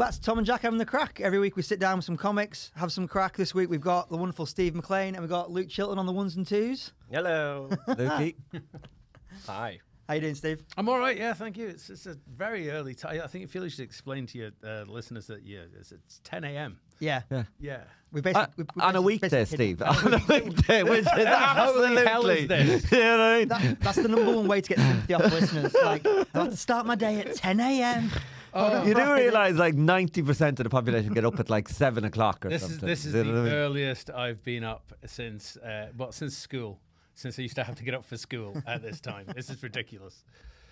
back to Tom and Jack having the craic. Every week we sit down with some comics, have some crack. This week we've got the wonderful Steve Maclean and we've got Luke Chilton on the ones and twos. Hello. Lukey. Hi. How you doing, Steve? I'm all right. Yeah, thank you. It's, it's a very early time. I think you feel you should explain to your uh, listeners that yeah, it's, it's 10 a.m. Yeah. Yeah. Yeah. We basically Uh, we- we on a basically- weekday, Steve. on a weekday, which is absolutely. hell is this? You know what I mean? That, that's the number one way to get sympathy off listeners. Like, I have to start my day at 10 a.m. Oh, You do realise like 90% of the population get up at like 7 o'clock or This is something. this is the know what I mean? earliest I've been up since uh, well since school. Since I used to have to get up for school at this time. this is ridiculous.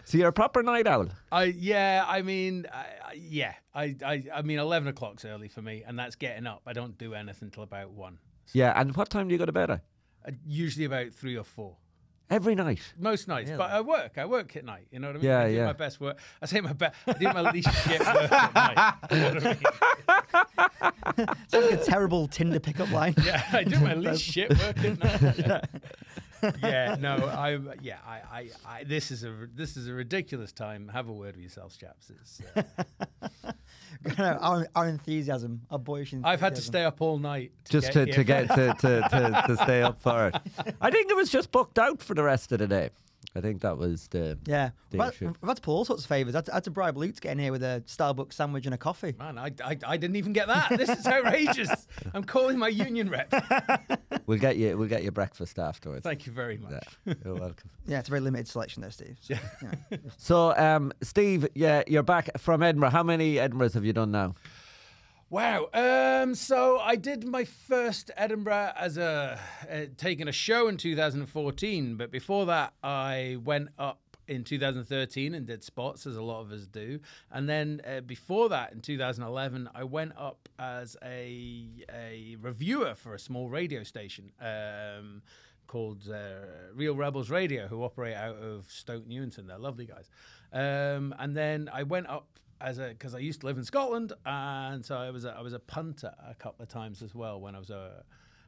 So you're a proper night owl. I yeah, I mean, I, I, yeah, I, I I mean, eleven o'clock's early for me, and that's getting up. I don't do anything till about one. Yeah, and what time do you go to bed at? Uh, usually about three or four. Every night. Most nights, but I work. I work at night. You know what I mean? Yeah, I do yeah. my best work. I say my best. I do my least shit work at night. You know what I mean? Sounds like a terrible Tinder pickup line. Yeah, I do my least shit work at night. Yeah. yeah, no, I yeah, I, I, I, this is a this is a ridiculous time. Have a word with yourselves, chaps. It's, uh, our, our enthusiasm, our boyish enthusiasm. I've had to stay up all night Just get to, here. to get to, to, to, to stay up for it. I think it was just booked out for the rest of the day. I think that was the. Yeah. the Well, issue. I've had to pull all sorts of favours. I had to, I had to bribe Luke to get in here with a Starbucks sandwich and a coffee. Man, I, I, I didn't even get that. This is outrageous. I'm calling my union rep. We'll get you. We'll get you breakfast afterwards. Thank you very much. Yeah, you're welcome. Yeah, it's a very limited selection there, Steve. So, yeah. So, um, Steve, yeah, you're back from Edinburgh. How many Edinburghs have you done now? Wow. Um, so I did my first Edinburgh as a uh, taking a show in 2014, but before that I went up in 2013 and did spots as a lot of us do, and then uh, before that in 2011 I went up as a a reviewer for a small radio station. Um, called uh, Real Rebels Radio, who operate out of Stoke Newington. They're lovely guys. Um, and then I went up as a because I used to live in Scotland, and so I was a, I was a punter a couple of times as well when I was a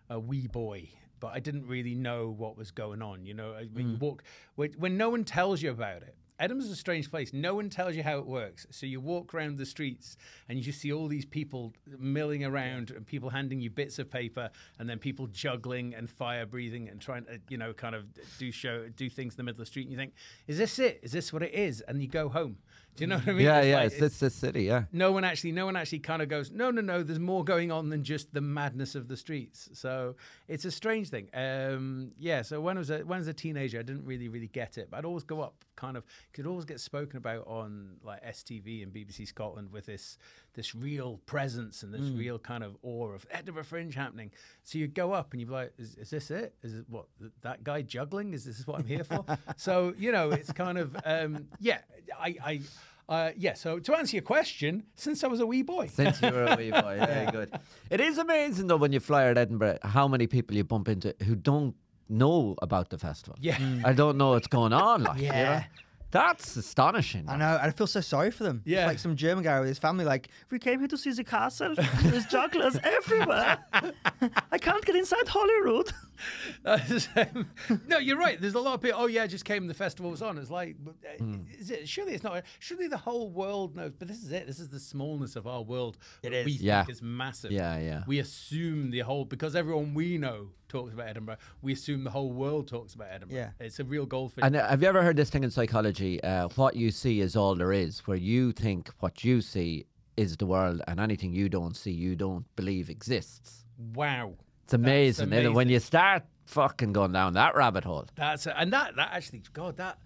a wee boy. But I didn't really know what was going on. You know, I mean, you mm. walk when, when no one tells you about it. Edinburgh's a strange place. No one tells you how it works. So you walk around the streets and you just see all these people milling around and people handing you bits of paper and then people juggling and fire breathing and trying to, you know, kind of do show, do things in the middle of the street. And you think, is this it? Is this what it is? And you go home. Do you know what I mean? yeah, It's yeah, like- it's, it's this city, yeah. no one actually no one actually kind of goes no no no there's more going on than just the madness of the streets so it's a strange thing um yeah so when I was a when I was a teenager I didn't really really get it but I'd always go up kind of could always get spoken about on like STV and BBC Scotland with this this real presence and this real kind of awe of Edinburgh Fringe happening. So you go up and you're like is, is this it? Is it what that guy juggling? Is this what I'm here for? So you know it's kind of um yeah I I uh, yeah, so to answer your question, since I was a wee boy. Since you were a wee boy, very good. It is amazing though when you fly at Edinburgh how many people you bump into who don't know about the festival. Yeah. Mm. I don't know what's going on. Like, you know? Yeah. That's astonishing. I know, and I feel so sorry for them. It's Yeah. like some German guy with his family, like, we came here to see the castle. There's jugglers everywhere. I can't get inside Holyrood. Um, no, you're right. There's a lot of people. Oh yeah, I just came. The festival was on. It's like, uh, Hmm. is it? Surely it's not. Surely the whole world knows. But this is it. This is the smallness of our world. It is. We Yeah. think is massive. Yeah, yeah. We assume the whole because everyone we know talks about Edinburgh. We assume the whole world talks about Edinburgh. Yeah. It's a real goldfish. And uh, have you ever heard this thing in psychology? Uh, what you see is all there is. Where you think what you see is the world, and anything you don't see, you don't believe exists. wow. It's amazing, isn't it? when you start fucking going down that rabbit hole. That's it. and that that actually, God, that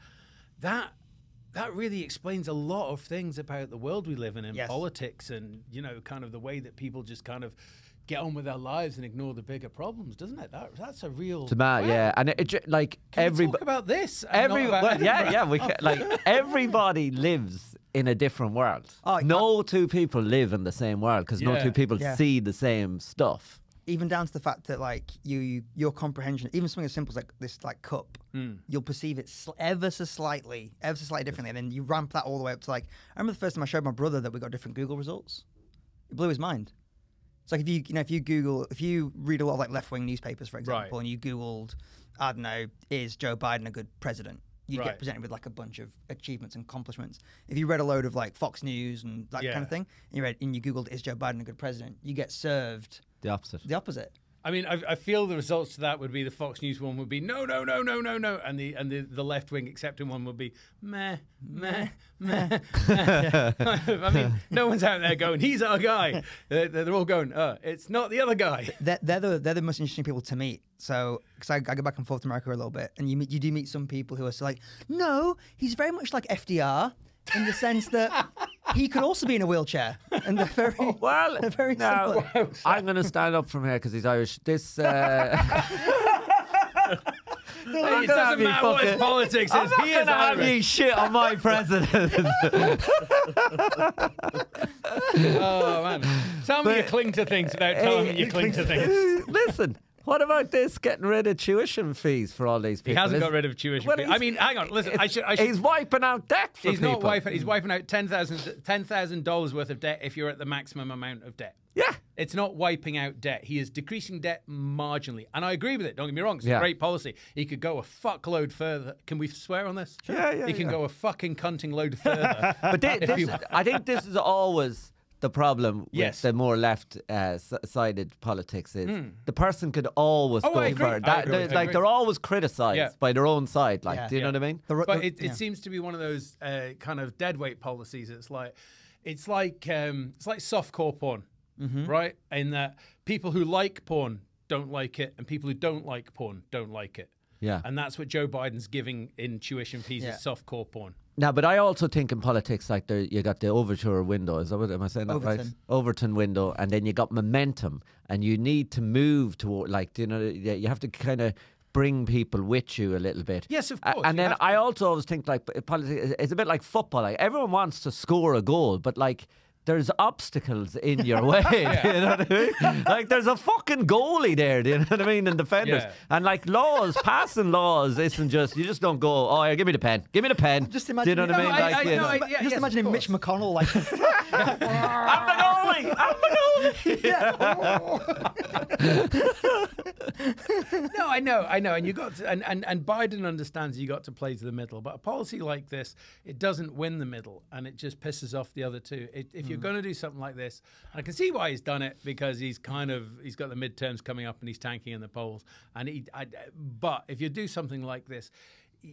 that that really explains a lot of things about the world we live in in Yes. politics and you know, kind of the way that people just kind of get on with their lives and ignore the bigger problems, doesn't it? That that's a real. It's mad, wow. yeah. And it, it like Can we every talk about this. and every about well, yeah, yeah. We can, like everybody lives in a different world. Oh, no two people live in the same world because no two people Yeah. see the same stuff. Even down to the fact that, like, you, your comprehension, even something as simple as like this, like cup, Hmm. you'll perceive it sl- ever so slightly, ever so slightly differently, and then you ramp that all the way up to like. I remember the first time I showed my brother that we got different Google results. It blew his mind. It's like if you, you know, if you Google, if you read a lot of like left wing newspapers, for example, Right. and you Googled, I don't know, is Joe Biden a good president? you Right. get presented with like a bunch of achievements and accomplishments. If you read a load of like Fox News and that Yeah. kind of thing, and you read and you googled is Joe Biden a good president, you get served The opposite. the opposite. I mean, I, I feel the results to that would be the Fox News one would be no, no, no, no, no, no, and the and the, the left wing accepting one would be meh, meh, meh. meh. I mean, no one's out there going, he's our guy. They're, they're all going, uh, it's not the other guy. They're, they're the they're the most interesting people to meet. So, because I, I go back and forth to America a little bit, and you meet, you do meet some people who are like, no, he's very much like FDR in the sense that he could also be in a wheelchair, and they're very Well, they're very now similar. I'm going to stand up from here because he's Irish. This. Uh, It doesn't be matter what his politics is. He is gonna have Irish. you shit on my president. Oh man, tell me you cling to things without telling me you cling to things. Listen, what about this getting rid of tuition fees for all these people? He hasn't got rid of tuition. Well, fee. I mean, hang on. Listen, I should. I should He's wiping out debt for He's people. not wiping. He's wiping out ten thousand ten thousand dollars worth of debt if you're at the maximum amount of debt. Yeah. It's not wiping out debt. He is decreasing debt marginally, and I agree with it. Don't get me wrong; it's Yeah. a great policy. He could go a fuckload further. Can we swear on this? Yeah, yeah, He can yeah. go a fucking cunting load further. But thi- this, you- I think this is always the problem with Yes. the more left-sided politics is the person could always. Oh, go I agree. for I that. agree. they're- like they're always criticised Yeah. by their own side. Like, Yeah. do you know what I mean? The, but the- it, it seems to be one of those uh, kind of deadweight policies. It's like it's like um, it's like softcore porn, Mm-hmm. right? In that people who like porn don't like it, and people who don't like porn don't like it. Yeah. and that's what Joe Biden's giving in tuition fees Yeah. is softcore porn. Now, but I also think in politics, like there, you got the overture window. Is that what am I saying that right? Overton. Overton window, and then you got momentum, and you need to move toward, like you know, you have to kind of bring people with you a little bit. Yes, of course, and you then. I also always think like politics. It's a bit like football. Like everyone wants to score a goal, but like. There's obstacles in your way. You know what I mean? Like there's a fucking goalie there. Do you know what I mean? And defenders. Yeah. And like laws, passing laws isn't just you just don't go. Oh, yeah, give me the pen. Give me the pen. Just Do you imagine- know what I mean? I- like, I- you no, know. I- yeah, just yes, imagine Mitch. McConnell like I'm the goalie. I'm the goalie. no, I know, I know, and you got to, and, and and Biden understands you got to play to the middle, but a policy like this, it doesn't win the middle, and it just pisses off the other two. It, if you're mm. going to do something like this, and I can see why he's done it because he's kind of he's got the midterms coming up and he's tanking in the polls, and he, I, but if you do something like this.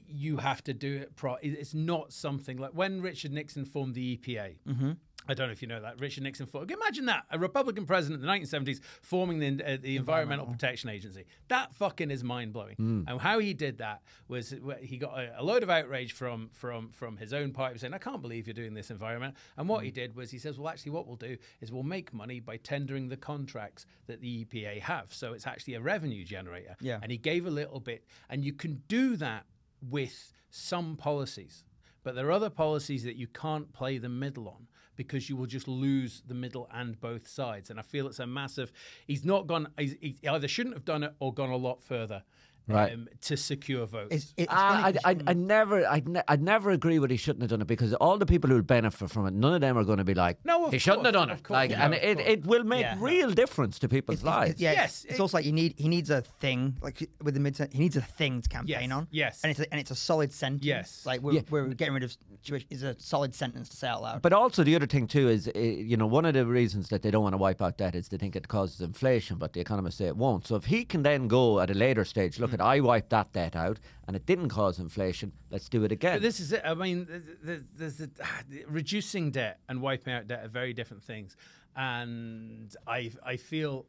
You have to do it. Pro- it's not something like when Richard Nixon formed the EPA. Mm-hmm. I don't know if you know that. Richard Nixon formed. Imagine that a Republican president in the 1970s forming the, uh, the Environmental Protection Agency. That fucking is mind blowing. Mm. And how he did that was he got a, a load of outrage from from from his own party saying, "I can't believe you're doing this environment." And what he mm. did was he says, "Well, actually, what we'll do is we'll make money by tendering the contracts that the EPA have. So it's actually a revenue generator." Yeah. And he gave a little bit, and you can do that with some policies. But there are other policies that you can't play the middle on because you will just lose the middle and both sides. And I feel it's a massive. He's not gone. He's, he either shouldn't have done it or gone a lot further Right. um, to secure votes. it's, it's Ah, funny I, 'cause I, you- I never, I'd, ne- I'd never agree with he shouldn't have done it because all the people who would benefit from it, none of them are going to be like, No, he shouldn't have done it. course, like, no, and it, it will make Yeah. real difference to people's It's- it's- lives. yeah, Yes, it's it- also like you need he needs a thing like with the mid he needs a thing to campaign Yes, on. yes. and it's a, and it's a solid sentence. Yes. like we're, Yeah. we're getting rid of Jewish is a solid sentence to say out loud. But also the other thing too is, uh, you know, one of the reasons that they don't want to wipe out debt is they think it causes inflation, but the economists say it won't. So if he can then go at a later stage, look at I wiped that debt out and it didn't cause inflation, let's do it again. But this is it. I mean, th- th- there's the, reducing debt and wiping out debt are very different things, and I I feel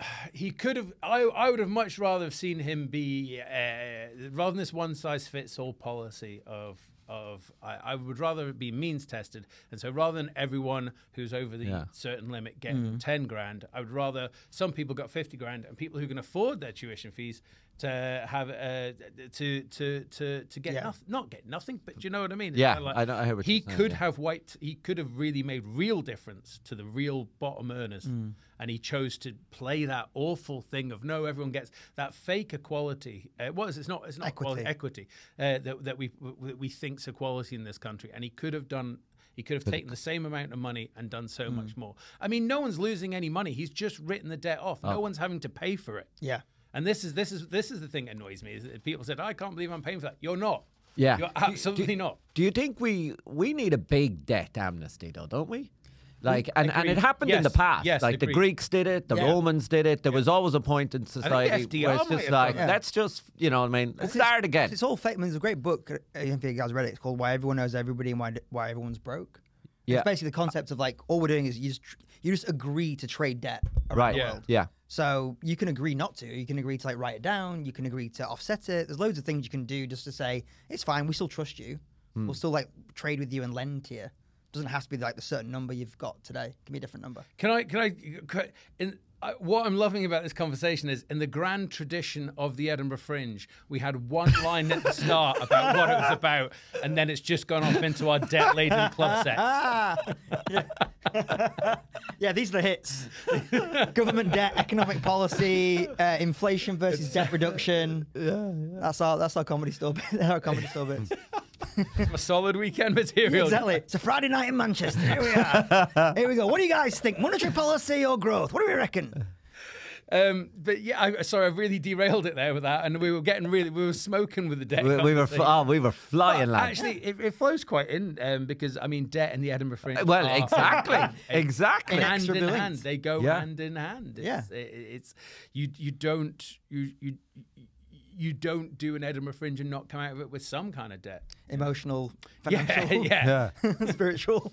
he could have. I I would have much rather have seen him be uh, rather than this one size fits all policy of. Of I, I would rather it be means tested, and so rather than everyone who's over the Yeah. certain limit get ten grand, I would rather some people got fifty grand, and people who can afford their tuition fees to have uh, to to to to get Yeah. nothing, not get nothing, but do you know what I mean? It's Yeah, kinda I know- I hear what he you're saying, could yeah. have wiped. He could have really made real difference to the real bottom earners, Mm. and he chose to play that awful thing of no, everyone gets that fake equality. Uh, what is it? It's not. It's not equality. Equity. Equity uh, that that we that we think's equality in this country, and he could have done. He could have taken the same amount of money and done so Mm. much more. I mean, no one's losing any money. He's just written the debt off. Oh. No one's having to pay for it. yeah, And this is this is this is the thing that annoys me is that people said, "I can't believe I'm paying for that." You're not. Yeah. You're Do- do- absolutely not. Do you think we we need a big debt amnesty though, don't we? Like and, and it agreed. happened in the past. yes, like the. Greeks did it, the Yeah. Romans did it. There was always a point in society FDR where it's just like done it. let's just you know what I mean, let's It's- start again. It's all fake. I mean, there's a great book. uh, I don't think you guys read it. It's called "Why Everyone Knows Everybody and Why Why Everyone's Broke." Yeah. It's basically the concept of like all we're doing is you just tr- you just agree to trade debt around Right. the Yeah. world. Yeah. So you can agree not to. You can agree to like write it down. You can agree to offset it. There's loads of things you can do just to say it's fine. We still trust you. Hmm. We'll still like trade with you and lend to you. Doesn't have to be like the certain number you've got today. Give me a different number. Can I? Can I? Can, in, I, what I'm loving about this conversation is, in the grand tradition of the Edinburgh Fringe, we had one line at the start about what it was about, and then it's just gone off into our debt-laden club sets. Ah, yeah, these are the hits: government debt, economic policy, uh, inflation versus debt reduction. Yeah, that's our that's our comedy store. bit- our comedy store bits. A solid weekend material. exactly. It's a Friday night in Manchester. Here we are. Here we go. What do you guys think? Monetary policy or growth? What do we reckon? Um, but yeah, I, sorry, I really derailed it there with that, and we were getting really, we were smoking with the debt. We, we were fl- oh, we were flying, Well, lads. Actually, it, it flows quite in um, because I mean, debt and the Edinburgh Fringe. well, are- exactly, exactly. hand in Inexorably hand. They go Yeah. hand in hand. It's, Yeah. it- it's you. You don't you you you don't do an Edinburgh Fringe and not come out of it with some kind of debt. Emotional, Yeah, financial, yeah. spiritual.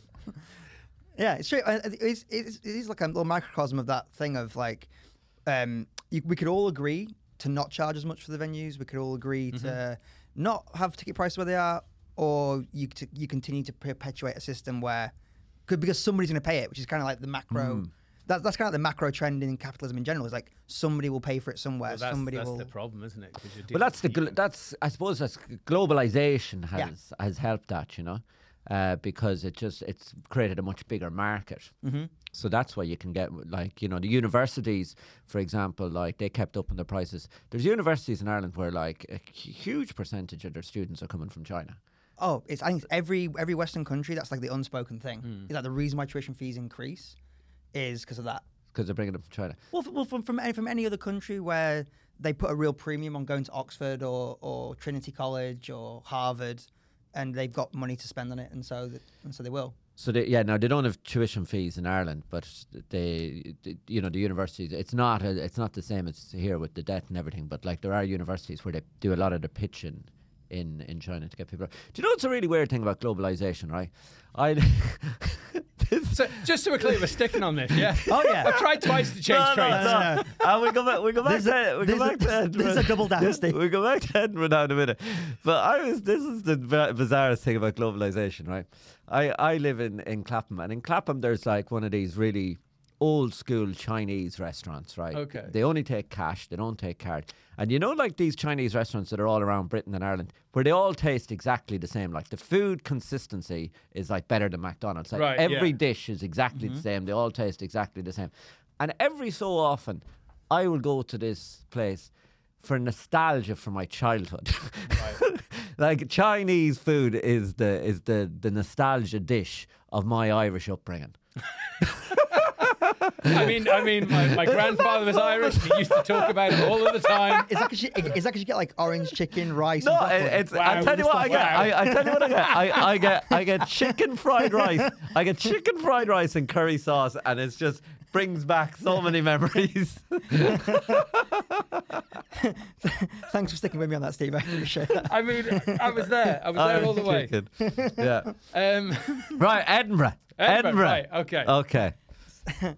Yeah, it's true. Uh, It's, it's, it is like a little microcosm of that thing of like, um, you, we could all agree to not charge as much for the venues. We could all agree Mm-hmm. to not have ticket prices where they are, or you t- you continue to perpetuate a system where, could because somebody's going to pay it, which is kind of like the macro. Mm. That's that's kind of the macro trend in capitalism in general. Is like somebody will pay for it somewhere. Well, that's somebody that's will. the problem, isn't it? 'Cause you're Well, dealing that's the with gl- that's I suppose that's globalization has Yeah. has helped that, you know, uh, because it just it's created a much bigger market. Mm-hmm. So that's why you can get like you know the universities, for example, like they kept up on their prices. There's universities in Ireland where like a huge percentage of their students are coming from China. Oh, it's I think it's every every Western country. That's like the unspoken thing. Hmm. Is that the reason why tuition fees increase is because of that. Because they're bringing them from China. Well, f- well from from any, from any other country where they put a real premium on going to Oxford or, or Trinity College or Harvard, and they've got money to spend on it, and so th- and so they will. So they, yeah, now they don't have tuition fees in Ireland, but they, they- you know, the universities. It's not a, it's not the same as here with the debt and everything. But like there are universities where they do a lot of the pitching in in China to get people. Do you know what's a really weird thing about globalization, right? I So just to we're clear, we're sticking on this, yeah. Oh yeah. I've tried twice to change no, trains. no, no. and we go back. We go back This to. We go is back a- to this is a double dynasty. We go back to Edinburgh now in a minute. But I was. This is the bi- bizarrest thing about globalization, right? I I live in in Clapham, and in Clapham there's like one of these really old school Chinese restaurants, right? Okay. They only take cash. They don't take card. And you know, like these Chinese restaurants that are all around Britain and Ireland, where they all taste exactly the same. Like the food consistency is like better than McDonald's. Like Right, every yeah. dish is exactly the mm-hmm. same. They all taste exactly the same. And every so often, I will go to this place for nostalgia for my childhood. like Chinese food is the is the the nostalgia dish of my Irish upbringing. I mean, I mean, my, my grandfather was Irish. He used to talk about it all of the time. Is that because you, is that 'cause you get like orange chicken, rice? No, and it, broccoli? it's. Wow, I tell you what, I get. wow. I, I tell you what, I get. I, I get. I get chicken fried rice. I get chicken fried rice and curry sauce, and it's just brings back so many memories. Thanks for sticking with me on that, Steve. I appreciate that. I mean, I was there. I was there all the way. Chicken. Yeah. Um, Right, Edinburgh. Edinburgh, right, okay. Okay.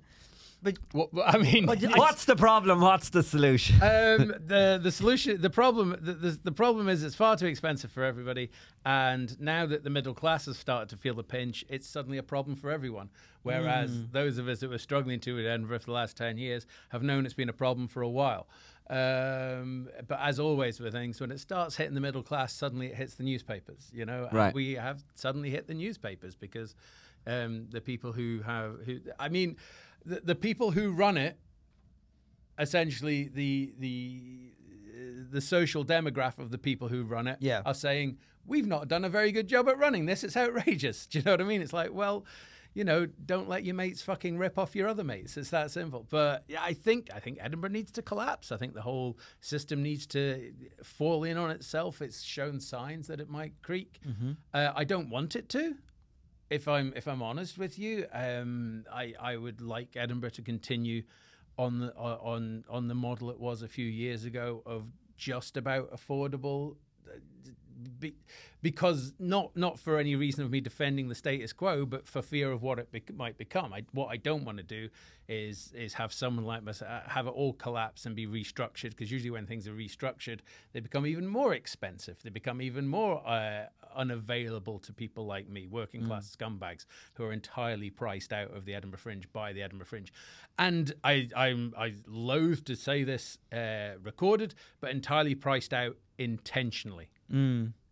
what, what- I mean, But What's the problem? What's the solution? um, the the solution, the problem, the, the, the problem is it's far too expensive for everybody, and now that the middle class has started to feel the pinch, it's suddenly a problem for everyone. Whereas those of us that were struggling to in Edinburgh for the last ten years have known it's been a problem for a while. Um, but as always with things, when it starts hitting the middle class, suddenly it hits the newspapers. You know, and Right. we have suddenly hit the newspapers because um, the people who have, who I mean, the, the people who run it essentially the the the social demographic of the people who run it Yeah. are saying we've not done a very good job at running this it's outrageous do you know what i mean it's like well you know, don't let your mates fucking rip off your other mates. It's that simple. But yeah, I think I think Edinburgh needs to collapse. I think the whole system needs to fall in on itself. It's shown signs that it might creak. Uh, I don't want it to. If I'm if I'm honest with you, um, I I would like Edinburgh to continue on the on on the model it was a few years ago of just about affordable be, because not not for any reason of me defending the status quo, but for fear of what it bec might become. I, what I don't want to do is is have someone like myself have it all collapse and be restructured. Because usually when things are restructured, they become even more expensive. They become even more uh, unavailable to people like me, working class scumbags who are entirely priced out of the Edinburgh Fringe by the Edinburgh Fringe. And I I'm I loathe to say this uh, recorded, but entirely priced out intentionally.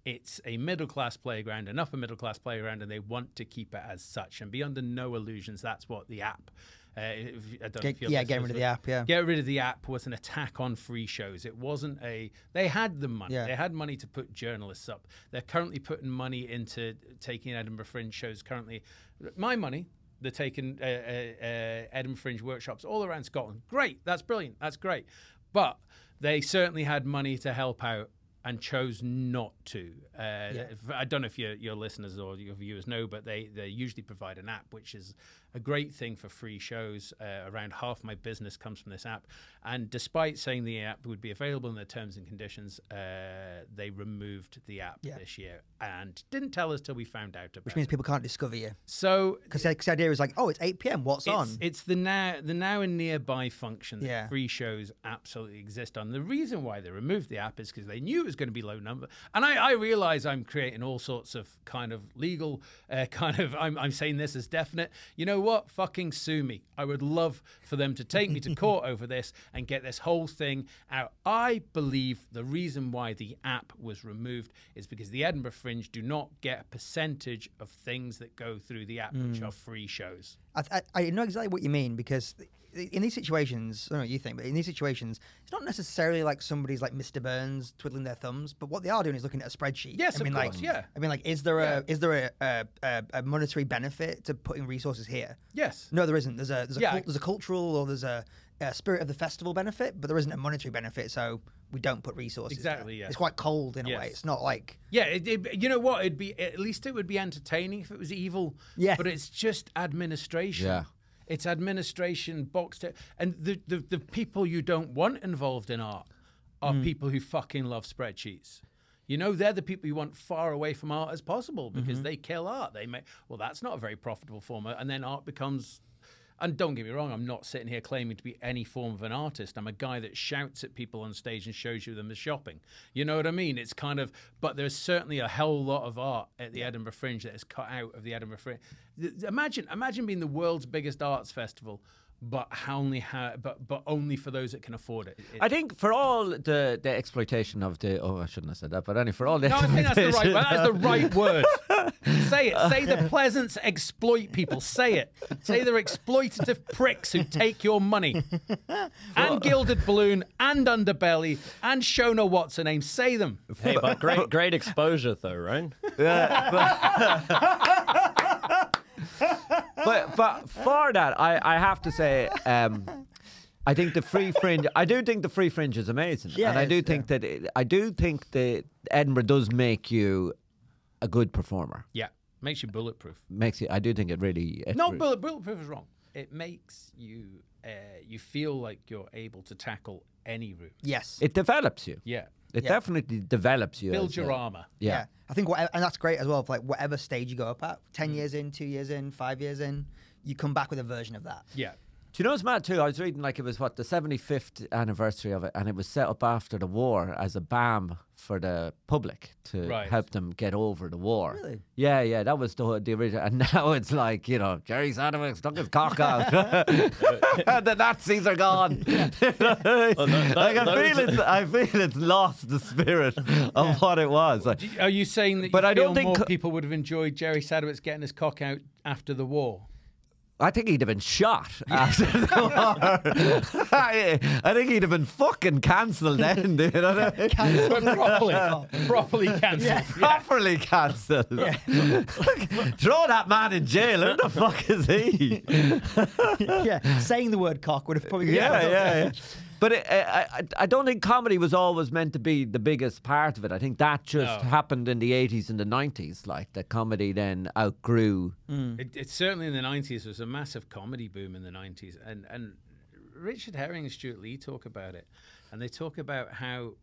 It's a middle class playground, an upper middle class playground, and they want to keep it as such. And be under no illusions, that's what the app. Uh, I don't Get- yeah, get rid of the app, yeah. Get rid of the app was an attack on free shows. It wasn't a. They had the money. Yeah. They had money to put journalists up. They're currently putting money into taking Edinburgh Fringe shows. Currently, my money. They're taking uh, uh, uh, Edinburgh Fringe workshops all around Scotland. Great, that's brilliant. That's great. But they certainly had money to help out and chose not to. Uh, if- I don't know if your, your listeners or your viewers know, but they, they usually provide an app, which is a great thing for free shows. Uh, around half my business comes from this app. And despite saying the app would be available in the terms and conditions, uh, they removed the app Yeah. this year and didn't tell us till we found out about it. Which means it. people can't discover you. So Because the idea is like, oh, it's 8 p.m. What's on? it's, it's the now the now and nearby function that Yeah. free shows absolutely exist on. The reason why they removed the app is because they knew it was going to be low number. And I, I realize I'm creating all sorts of kind of legal uh, kind of I'm, I'm saying this as definite. You know what? Fucking sue me. I would love for them to take me to court over this and get this whole thing out. I believe the reason why the app was removed is because the Edinburgh Fringe do not get a percentage of things that go through the app, which hmm. are free shows. I, I, know exactly what you mean because in these situations, I don't know what you think, but in these situations, it's not necessarily like somebody's like Mr. Burns twiddling their thumbs, but what they are doing is looking at a spreadsheet. Yes, I of mean, course, like, yeah. I mean, like, is there a is there a, a, a, monetary benefit to putting resources here? Yes. No, there isn't. There's a there's a, Yeah, there's a cultural or there's a, a spirit of the festival benefit, but there isn't a monetary benefit, so we don't put resources. there. Exactly, yes. It's quite cold in a way. It's not like Yeah, it, it- you know what? It'd be at least it would be entertaining if it was evil. Yeah. but it's just administration. Yeah. it's administration boxed it, and the, the the people you don't want involved in art are Hmm. people who fucking love spreadsheets. You know, they're the people you want far away from art as possible Mm-hmm. because they kill art. They make well, that's not a very profitable form, and then art becomes. And don't get me wrong, I'm not sitting here claiming to be any form of an artist. I'm a guy that shouts at people on stage and shows you them as shopping. You know what I mean? It's kind of, but there's certainly a hell lot of art at the Edinburgh Fringe that is cut out of the Edinburgh Fringe. Imagine, imagine being the world's biggest arts festival, but how only ha- but but only for those that can afford it. It- I think for all the, the exploitation of the oh I shouldn't have said that, but anyway, for all the no, I think that's the right. word. That's the right word. Say it. Say the Pleasance exploit people. Say it. Say they're exploitative pricks who take your money. And Gilded Balloon and Underbelly and Shona what's her name. Say them. Hey, but great, great exposure though, right? but but but for that, I, I have to say, um, I think the free fringe. I do think the free fringe is amazing, Yeah, and I do is, think that it, I do think that Edinburgh does make you a good performer. Yeah, makes you bulletproof. Makes you. I do think it really. It No, re- bullet, bulletproof is wrong. It makes you uh, you feel like you're able to tackle any room. yes. it develops you. Yeah, It Yeah. definitely develops you. build as your a- armor. Yeah. I think what, and that's great as well. For like whatever stage you go up at, Mm. ten years in, two years in, five years in, you come back with a version of that. Yeah. Do you know what's mad too? I was reading like it was what the 75th anniversary of it, and it was set up after the war as a balm for the public to Right. help them get over the war. Really? Yeah, yeah, that was the the original. And now it's like you know Jerry Sadowitz stuck his cock out. the Nazis are gone. like I feel it's I feel it's lost the spirit of what it was. Like, Are you saying that But you I feel don't think more co- people would have enjoyed Jerry Sadowitz getting his cock out after the war? I think he'd have been shot after the war. I, I think he'd have been fucking cancelled then. dude. you know I mean? But properly, properly cancelled. Yeah. Properly cancelled. Throw that man in jail. Who the fuck is he? yeah, saying the word cock would have probably yeah, yeah, yeah. But it, I, I, I don't think comedy was always meant to be the biggest part of it. I think that just No. happened in the 80s and the 90s. Like, that comedy then outgrew. Mm. It, it certainly in the nineties was a massive comedy boom in the nineties, and and Richard Herring and Stewart Lee talk about it, and they talk about how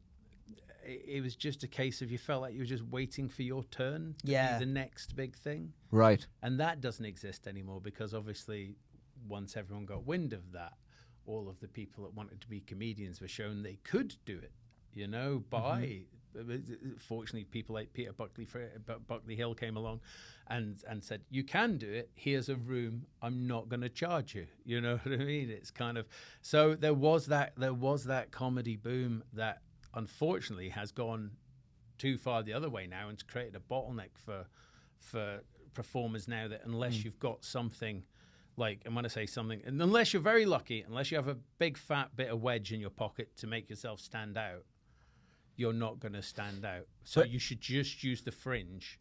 it, it was just a case of you felt like you were just waiting for your turn to Yeah. be the next big thing, Right. and that doesn't exist anymore because obviously once everyone got wind of that, all of the people that wanted to be comedians were shown they could do it. You know, by mm-hmm. uh, uh, fortunately people like Peter Buckley uh, Buckley Hill came along and and said you can do it. Here's a room. I'm not going to charge you. You know what I mean? It's kind of so there was that there was that comedy boom that unfortunately has gone too far the other way now and it's created a bottleneck for for performers now that unless mm. you've got something like and when I say something and unless you're very lucky unless you have a big fat bit of wedge in your pocket to make yourself stand out you're not going to stand out. So But- you should just use the fringe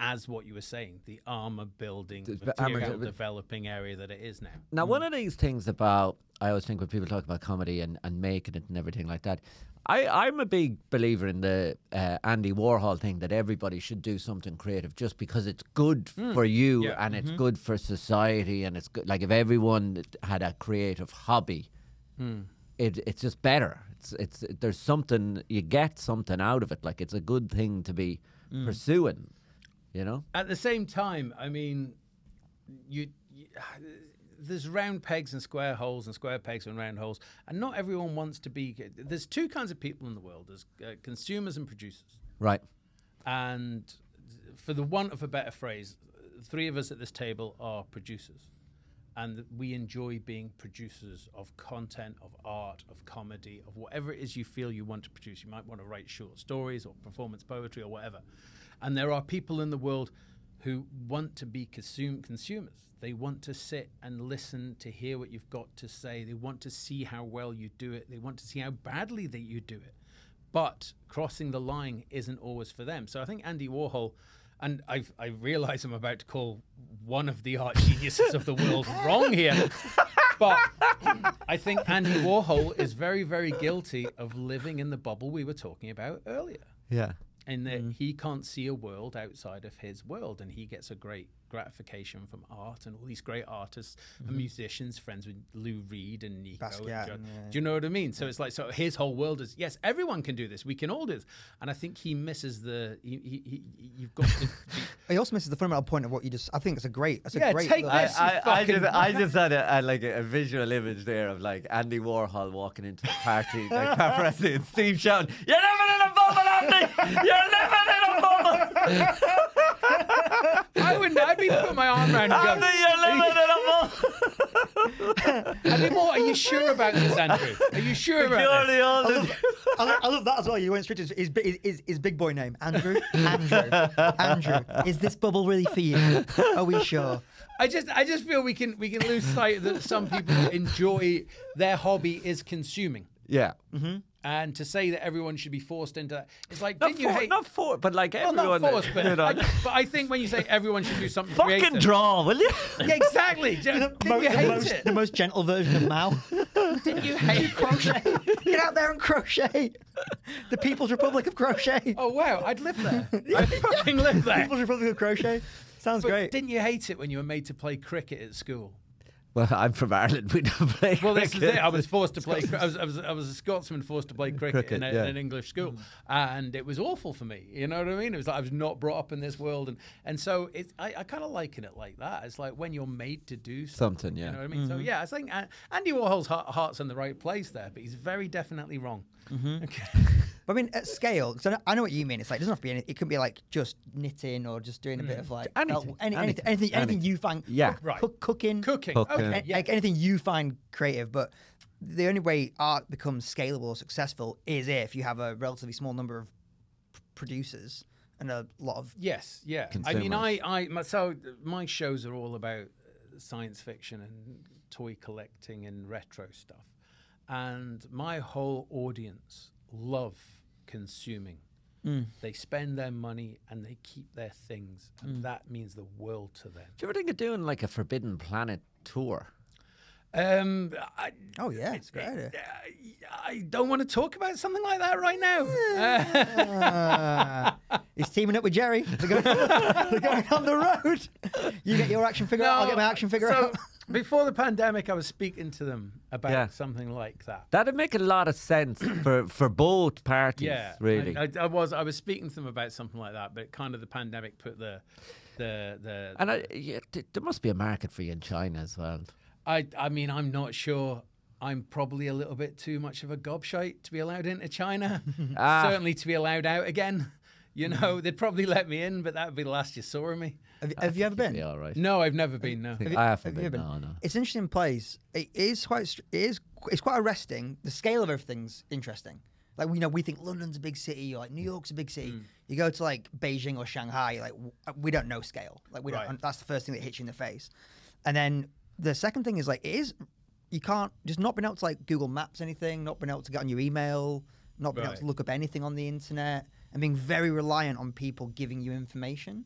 as what you were saying the armor building The armor- material but- developing area that it is now Now, one of these things about I always think when people talk about comedy and, and making it and everything like that, I, I'm a big believer in the uh, Andy Warhol thing that everybody should do something creative just because it's good hmm. for you Yeah. and it's mm-hmm. good for society and it's good. Like if everyone had a creative hobby, hmm. it, it's just better. It's it's there's something you get something out of it. Like it's a good thing to be hmm. pursuing. You know. At the same time, I mean, you, you there's round pegs and square holes and square pegs and round holes, and not everyone wants to be. There's two kinds of people in the world: there's uh, consumers and producers. Right. And for the want of a better phrase, three of us at this table are producers. And we enjoy being producers of content, of art, of comedy, of whatever it is you feel you want to produce. You might want to write short stories or performance poetry or whatever. And there are people in the world who want to be consume, consumers. They want to sit and listen to hear what you've got to say. They want to see how well you do it. They want to see how badly that you do it but crossing the line isn't always for them. So I think Andy Warhol, and I've, I realize I'm about to call one of the art geniuses of the world wrong here, but I think Andy Warhol is very, very guilty of living in the bubble we were talking about earlier. Yeah. In that mm. he can't see a world outside of his world, and he gets a great gratification from art and all these great artists and mm-hmm. musicians, friends with Lou Reed and Nico. Basquiat Jo- and, yeah. Do you know what I mean? So it's like, so his whole world is yes, everyone can do this. We can all do this, and I think he misses the. He, he, he, you've got to. He also misses the fundamental point of what you just. I think it's a great. It's a Yeah, great. take little- this. I, I, I, just, I just had a, a, like a, a visual image there of like Andy Warhol walking into the party, like paparazzi, and Steve shouting, "You're living in a bubble, Andy! You're living in a I wouldn't. I'd be putting my arm around and Andy! going. You're living in a bubble." I'd be more. Are you sure about this, Andrew? Are you sure about You're this? the old. I, love, I love that as well. You went straight to his, his, his, his big boy name, Andrew. Andrew. Andrew. Is this bubble really for you? Are we sure? I just, I just feel we can, we can lose sight that some people enjoy their hobby is consuming, Yeah. Mm-hmm. And to say that everyone should be forced into that, it's like, Not didn't you for, hate? not for, but like well, everyone. not forced, but, you know, I, but I think when you say everyone should do something fucking creative, draw, will you? Yeah, exactly. Didn't Mo- you the, hate most, it? the most gentle version of Mao. Didn't you hate crochet? Get out there and crochet. The People's Republic of Crochet. Oh wow, I'd live there. I'd fucking live there. People's Republic of Crochet. Sounds But great. didn't you hate it when you were made to play cricket at school? Well, I'm from Ireland. We don't play Well, this is it. I was forced to play. I was, I was, I was a Scotsman forced to play cricket, Cricket, in, a, yeah. in an English school, and it was awful for me. You know what I mean? It was like I was not brought up in this world, and and so it, I, I kind of liken it like that. It's like when you're made to do something. Something, yeah. You know what I mean? So yeah, I think uh, Andy Warhol's heart, heart's in the right place there, but he's very definitely wrong. Okay. But I mean, at scale, because I, know- what you mean. It's like it doesn't have to be. Any, it can be like just knitting or just doing a bit of like Anything, uh, any, anything, anything, anything, anything anything. you find. Yeah. Right. Cook, cooking, Cooking. Cooking. Okay. a- Yeah. like anything you find creative. But the only way art becomes scalable or successful is if you have a relatively small number of p- producers and a lot of Yes, yeah. I mean, I, I, my, so my shows are all about uh, science fiction and toy collecting and retro stuff. And my whole audience love consuming. They spend their money and they keep their things. And that means the world to them. Do you ever think of doing like a Forbidden Planet tour? Um, I, Oh yeah, it's great. idea. I don't want to talk about something like that right now. Uh, he's teaming up with Jerry. They're going, they're going on the road. You get your action figure out. I'll get my action figure so out. before the pandemic, I was speaking to them about Yeah. something like that. That'd make a lot of sense for, for both parties, Yeah, really. I, I, I was I was speaking to them about something like that, but kind of the pandemic put the the the. and I, yeah, th- there must be a market for you in China as well. I I mean I'm not sure. I'm probably a little bit too much of a gobshite to be allowed into China. Ah. Certainly to be allowed out again. You know, they'd probably let me in, but that would be the last you saw of me. Have, have you ever been? Be all right. No, I've never been. No. Have you- I haven't have you been. No, no. It's an interesting place. It is quite. It is. It's quite arresting. The scale of everything's interesting. Like you know, we think London's a big city, or like New York's a big city. Mm. You go to like Beijing or Shanghai, like w- we don't know scale. Like we don't. Right. That's the first thing that hits you in the face. And then the second thing is like it is. You can't just not being able to like Google Maps anything, not being able to get on your email, not being able to look up anything on the internet, and being very reliant on people giving you information.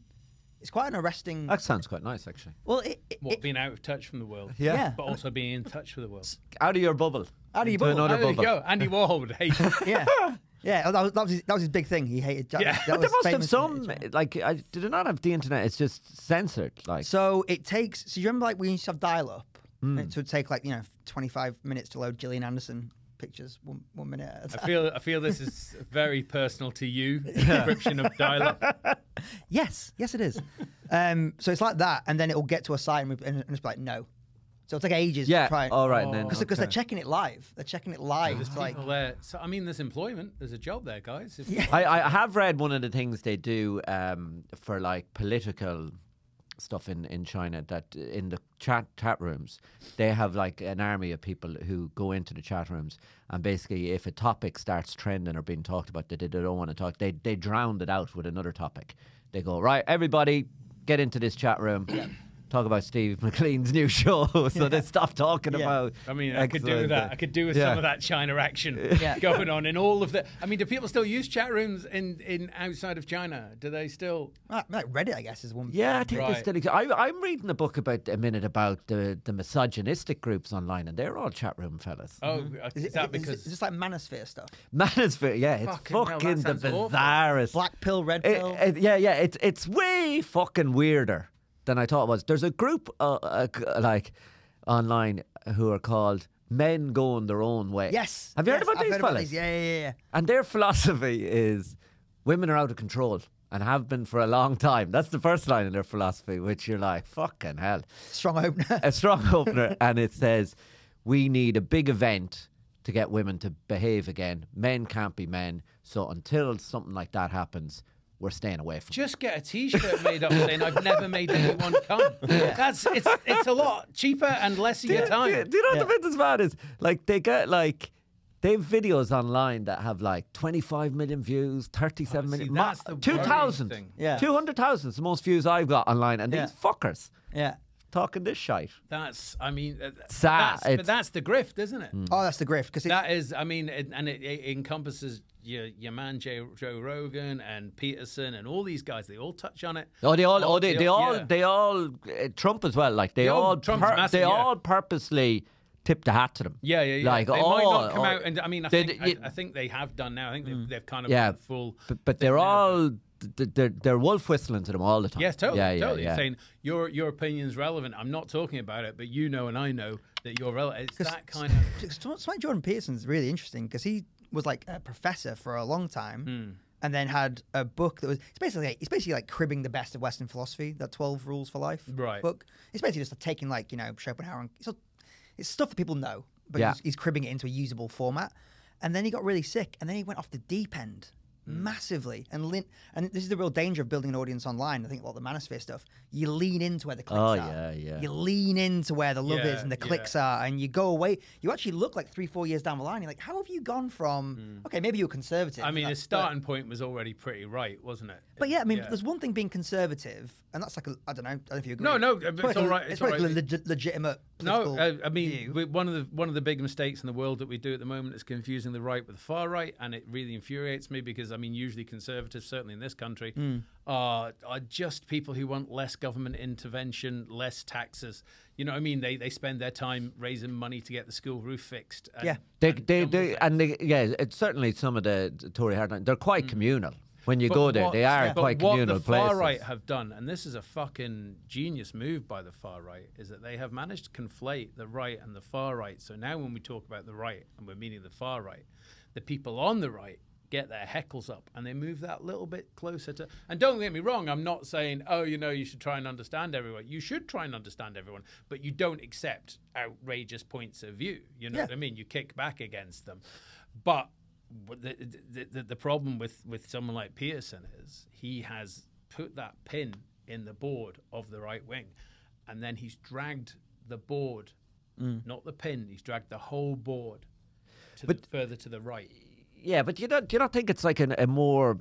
It's quite an arresting. That sounds quite nice, actually. well, it, it, What it- being out of touch from the world. Yeah. Yeah. But also being in touch with the world. Out of your bubble. Out of your into bubble. Oh, there you go. Andy Warhol would hate yeah, yeah. That was, that was his, that was his big thing. He hated. That, Yeah. But there must have famous some, like, I, did it not have the internet? It's just censored. Like, So it takes. So you remember, like we used to have dial up. Hmm. It would take like you know twenty five minutes to load Gillian Anderson pictures one one minute at a I time. feel I feel this is very personal to you. Description of dial-up. Yes, yes, it is. um, so it's like that, and then it will get to a site and, we- and it's like no. So it'll take ages. yeah, to try. all right, then. Because okay. they're checking it live. They're checking it live. It's like there. So I mean, there's employment. There's a job there, guys. If, Yeah. I, I have read one of the things they do um, for like political stuff in, in China that in the chat chat rooms they have like an army of people who go into the chat rooms and basically if a topic starts trending or being talked about that they don't want to talk they they drown it out with another topic they go right everybody get into this chat room talk about Steve McLean's new show so they stop talking Yeah. about I mean, I could do with that. I could do with Yeah. some of that China action Yeah. going on in all of the. I mean, do people still use chat rooms in, in outside of China? Do they still? like like Reddit, I guess, is one. Yeah, I think they Right. still exist. I, I'm reading a book about a minute about the, the misogynistic groups online, and they're all chat room fellas. Oh, mm-hmm. uh, Is, is, it, that is, because? it, is this like manosphere stuff? Manosphere, yeah, it's Fucking hell, that the sounds awful. Black pill, red It- pill. it- yeah, yeah, it's it's way fucking weirder than I thought it was. There's a group uh, uh, like online who are called Men Going Their Own Way. yes. Have you yes, heard about I've these heard about fellas? these. Yeah, yeah, yeah, yeah. And their philosophy is women are out of control and have been for a long time. That's the first line in their philosophy, which you're like, fucking hell. Strong opener. a strong opener, and it says, "We need a big event to get women to behave again. Men can't be men. So until something like that happens, we're staying away from." Just get a T-shirt made up saying "I've never made anyone come." That's it's it's a lot cheaper and less of Do your you, time. do you- do you know Yeah. what the bit that's bad is? Like they get like. They have videos online that have like 25 million views, 37 Oh, see, million, that's the 2,000. Yeah. 200,000 is the most views I've got online. And Yeah. these fuckers yeah. Talking this shite. That's I mean, uh, Sad. that's, but It's- that's the grift, isn't it? Oh, that's the grift because That is, I mean, it, and it, it encompasses your your man Joe, Joe Rogan and Peterson and all these guys. They all touch on it. Oh, they all, oh, they, they they all- all, yeah. they all, uh, Trump as well. Like they Yeah, oh, all, Trump's massive, they yeah. all purposely tip the hat to them. Yeah, yeah, yeah. Like, they oh, might not come oh, out, and I mean, I they- think y- I, I think they have done now. I think they've, they've kind of Yeah, gone full. But, but they're all, th- they're, they're wolf whistling to them all the time. Yes, totally, Yeah, yeah, totally. yeah. Saying your your opinion's relevant. I'm not talking about it, but you know and I know that you're relevant. It's 'Cause that kind of. Something like Jordan Peterson's really interesting because he was like a professor for a long time, Hmm. and then had a book that was it's basically it's basically like cribbing the best of Western philosophy. That Twelve Rules for Life Right. book. It's basically just like taking like you know Schopenhauer. And, it's, it's stuff that people know, but Yeah. he's, he's cribbing it into a usable format. And then he got really sick, and then he went off the deep end massively. And lin- and this is the real danger of building an audience online. I think a lot of the Manosphere stuff, you lean into where the clicks Oh, are. yeah, yeah. You lean into where the love is and the yeah. clicks are, and you go away. You actually look like three, four years down the line. You're like, how have you gone from? Okay, maybe you're conservative. I mean, that- the starting point was already pretty right, wasn't it? But, but yeah, I mean, there's one thing being conservative, and that's like a, I don't know. I don't know if you agree. No, no, but probably it's like all a- right, It's, it's probably all like a right. legitimate. No, political uh, I mean we, one of the one of the big mistakes in the world that we do at the moment is confusing the right with the far right, and it really infuriates me because I mean usually conservatives, certainly in this country, Hmm. are are just people who want less government intervention, less taxes. You know, what I mean they they spend their time raising money to get the school roof fixed. and- Yeah. They, and they, they, and they, yeah, it's certainly some of the the Tory hardline. They're quite communal. When you But go there, what- they are but quite what communal the far places. right have done, and this is a fucking genius move by the far right, is that they have managed to conflate the right and the far right. So now, when we talk about the right and we're meaning the far right, the people on the right get their heckles up and they move that little bit closer to. And don't get me wrong, I'm not saying, oh, you know, you should try and understand everyone. You should try and understand everyone, but you don't accept outrageous points of view. You know Yeah. what I mean? You kick back against them, but but the, the, the, the problem with, with someone like Pearson is he has put that pin in the board of the right wing, and then he's dragged the board, mm. not the pin. He's dragged the whole board to the, further to the right. Yeah, but you don't, do you not think it's like an, a more,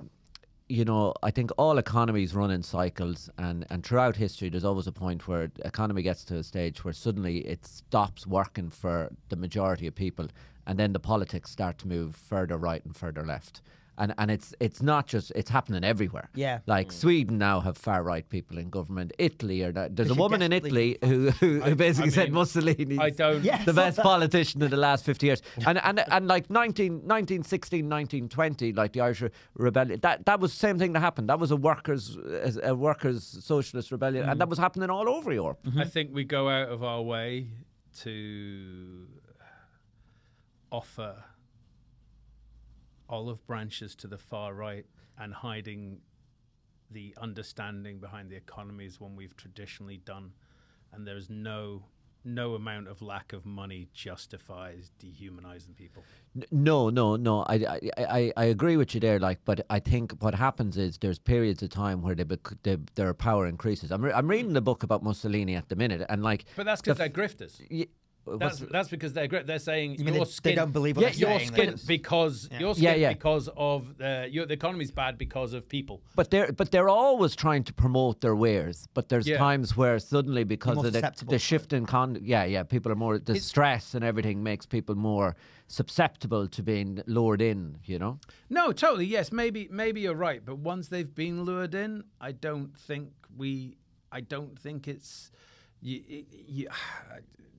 you know, I think all economies run in cycles, and, and throughout history, there's always a point where economy gets to a stage where suddenly it stops working for the majority of people, and then the politics start to move further right and further left. And, and it's it's not just it's happening everywhere. Yeah. like mm. Sweden now have far right people in government. Italy or there's a woman in Italy desperately- who, who, who basically said mean, Mussolini I don't. Yeah. the best politician in the last 50 years. And and and like 19, 1916, 1920, like the Irish rebellion, that, that was the same thing that happened. That was a workers a workers socialist rebellion, and mm. that was happening all over Europe. Mm-hmm. I think we go out of our way to offer olive branches to the far right and hiding the understanding behind the economy is when we've traditionally done and there's no no amount of lack of money justifies dehumanizing people No, no, no. I, I, I, agree with you there. Like, but I think what happens is there's periods of time where they, bec- they their power increases. I'm, re- I'm reading the book about Mussolini at the minute, and like, but that's because they're grifters y- that's, that's because they're they're saying You mean your they, skin they don't believe what Yeah, they're your saying? skin Like, because your skin yeah. because of uh, your, the economy's bad because of people. But they're but they're always trying to promote their wares. But there's Yeah. times where suddenly because of the, the shift in con yeah yeah people are more the stress and everything makes people more susceptible to being lured in. You know. No, totally. Yes, maybe maybe you're right. But once they've been lured in, I don't think we. I don't think it's. You, you,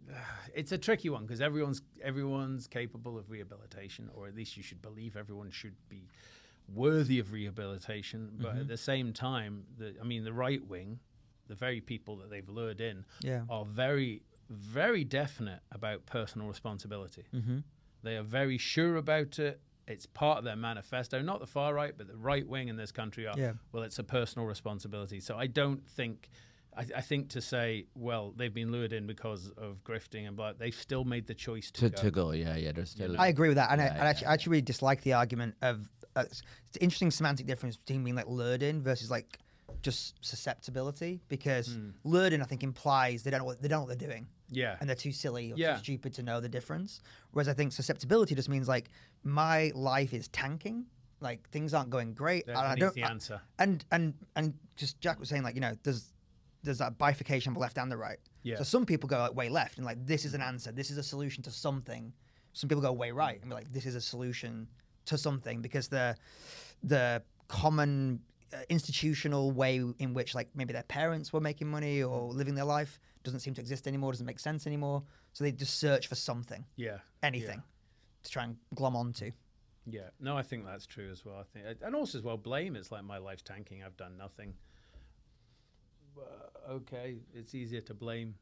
it's a tricky one because everyone's everyone's capable of rehabilitation, or at least you should believe everyone should be worthy of rehabilitation. But Mm-hmm. at the same time, the I mean, the right wing, the very people that they've lured in, Yeah. are very very definite about personal responsibility. Mm-hmm. They are very sure about it. It's part of their manifesto. Not the far right, but the right wing in this country are. Yeah. Well, it's a personal responsibility. So I don't think. I, I think to say, well, they've been lured in because of grifting and blah. They've still made the choice to, To, go. to go, yeah, yeah. There's still. I agree with that, and I, Yeah, I actually, I actually really dislike the argument of uh, it's it's an interesting semantic difference between being like lured in versus like just susceptibility. Because Hmm. lured in, I think, implies they don't know what they don't know what they're doing, Yeah. and they're too silly or Yeah. too stupid to know the difference. Whereas I think susceptibility just means like my life is tanking, like things aren't going great. That and I don't, the I- answer. and and and just Jack was saying like you know there's there's that bifurcation of the left and the right. Yeah. So some people go like way left and like this is an answer, this is a solution to something. Some people go way right and be like this is a solution to something because the the common uh, institutional way in which like maybe their parents were making money or living their life doesn't seem to exist anymore, doesn't make sense anymore. So they just search for something, Yeah. anything, to try and glom onto. Yeah. No, I think that's true as well. I think, and also as well, blame. It's like my life's tanking. I've done nothing. Okay, it's easier to blame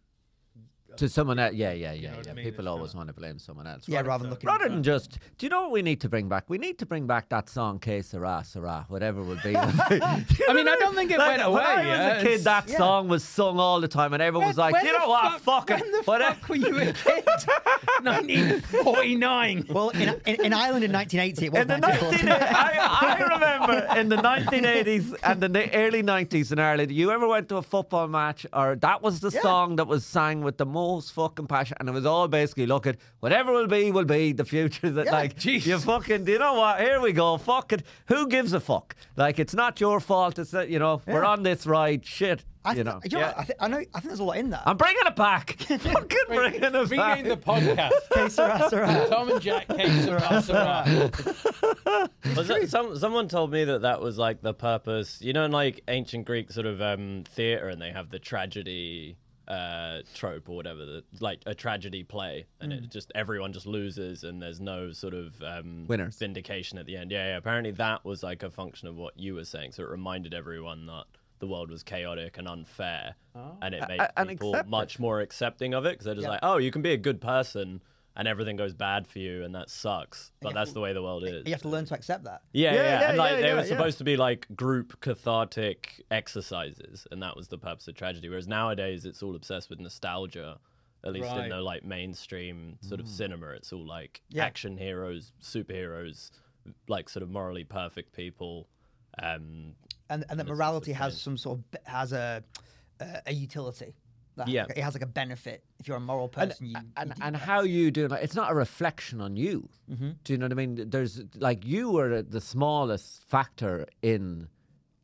to someone else. Yeah, yeah, yeah. know what I yeah. mean? People It's always want to blame someone else. Yeah, rather, rather than looking. rather than just, do you know what we need to bring back? We need to bring back that song "Que Sera Sera," whatever it would be. I mean, I don't think it Like, went when away. I was yeah, a kid, that yeah. song was sung all the time, and everyone was like, "You know what? Fuck it." When the Whatever. fuck were you a kid? 1949. Well, in, in, in Ireland in 1980, it was In the 1940. 19, I, I remember in the 1980s and the early 90s in Ireland, you ever went to a football match or that was the Yeah. song that was sang with the most fucking passion and it was all basically, look at whatever will be, will be the future that Yeah, like, jeez. you fucking, do you know what? Here we go. Fuck it. Who gives a fuck? Like, it's not your fault. It's that, you know, we're on this ride. Shit. I you think, know. you know what, I, think, I know. I think there's a lot in that. I'm bringing it back. fucking bringing it back. Rename the podcast. Okay, Sarah, Sarah. Tom and Jack came Sarah, Sarah. Was that, some, someone told me that that was like the purpose. You know, in like ancient Greek sort of um, theater, and they have the tragedy uh, trope or whatever, the, like a tragedy play, and it just everyone just loses, and there's no sort of um, Winners. vindication at the end. Yeah, yeah. Apparently, that was like a function of what you were saying. So it reminded everyone that the world was chaotic and unfair, and it made A- and people much more accepting of it because they're just Yeah. like, oh, you can be a good person. And everything goes bad for you, and that sucks. But that's to- the way the world is. You have to learn to accept that. Yeah, Yeah, yeah, yeah, and like yeah, they yeah, were yeah. supposed to be like group cathartic exercises, and that was the purpose of tragedy. Whereas nowadays, it's all obsessed with nostalgia. At least Right. in the like mainstream sort of cinema, it's all like Yeah. action heroes, superheroes, like sort of morally perfect people. Um, and and that it's- it's morality has some sort of has a a, a utility. That Yeah. it has like a benefit. If you're a moral and, person, you, and, you and how you do like it's not a reflection on you mm-hmm. do you know what i mean there's like you were the smallest factor in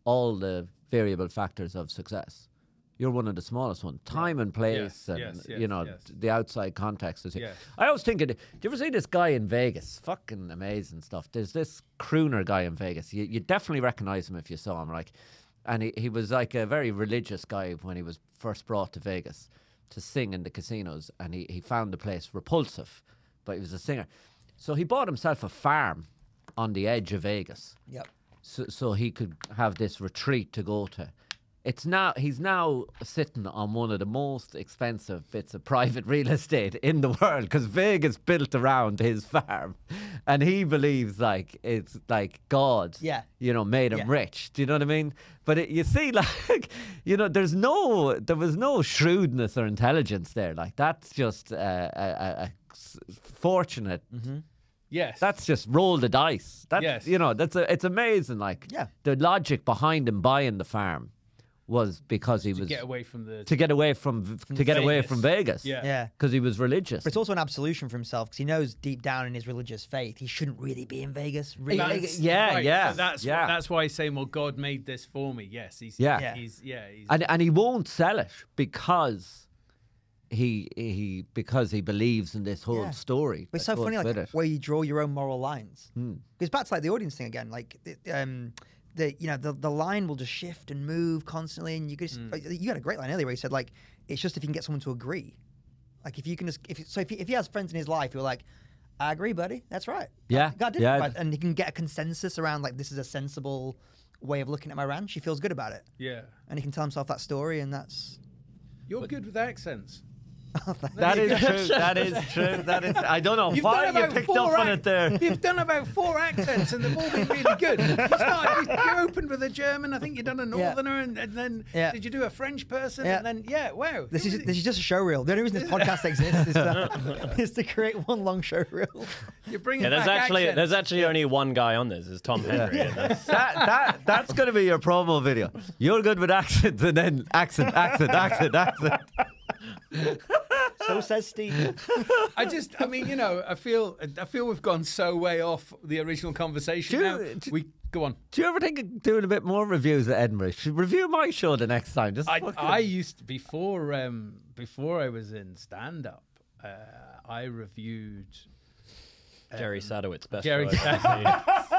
all the variable factors of success you're one of the smallest ones time and place Yes, and yes, you know yes. the outside context is here. Yes. i always think of, do you ever see this guy in vegas fucking amazing stuff there's this crooner guy in vegas you, you definitely recognize him if you saw him like and he, he was like a very religious guy when he was first brought to vegas to sing in the casinos and he, he found the place repulsive but he was a singer so he bought himself a farm on the edge of vegas Yep. so, so he could have this retreat to go to. It's now he's now sitting on one of the most expensive bits of private real estate in the world because Vegas built around his farm, and he believes like it's like God, Yeah. you know, made him Yeah. rich. Do you know what I mean? But it, you see, like, you know, there's no, there was no shrewdness or intelligence there. Like that's just uh, a, a, a s- fortunate. Yes. That's just roll the dice. That's Yes. you know, that's a, it's amazing. Like Yeah. the logic behind him buying the farm was because he was to was get away from the. to get away from v- to get away from Vegas. Yeah. Yeah. because he was religious. But it's also an absolution for himself because he knows deep down in his religious faith he shouldn't really be in Vegas. Really. That's- yeah, right, yeah, so that's yeah. that's why he's saying, "Well, God made this for me." Yes, he's Yeah. Yeah. he's yeah, he's, and and he won't sell it because he he because he believes in this whole Yeah. story. But it's so funny, like it. where you draw your own moral lines. Hmm. Because back to like the audience thing again, like um, the you know the the line will just shift and move constantly, and you just Hmm. like, you had a great line earlier where you said like it's just if you can get someone to agree, like if you can just if so if he, if he has friends in his life who are like. I agree, buddy. That's right. Yeah, God did yeah. it right. And he can get a consensus around like this is a sensible way of looking at my ranch. He feels good about it, yeah. and he can tell himself that story, and that's You're good with accents. That is true. That is true. That is. I don't know You've why done you about picked four up on it there. You've done about four accents, and they've all been really good. You, started, you, you opened with a German. I think you've done a Yeah. Northerner, and, and then Yeah. did you do a French person? Yeah. And then yeah, wow. this It is was- this is just a show reel. The only reason this podcast exists is to, is to create one long show reel. you're bringing yeah, there's back actually accents. there's actually only one guy on this. Is Tom Henry. and that's- that, that that's going to be your promo video. You're good with accents, and then accent, accent, accent, accent. So says Steve. I just, I mean, you know, I feel, I feel we've gone so way off the original conversation. Do now. do- we go on. Do you ever think of doing a bit more reviews at Edinburgh? Should review my show the next time. Just I, fucking- I used to, before, um, before I was in stand up. Uh, I reviewed Jerry Sadowitz, best Jerry show I've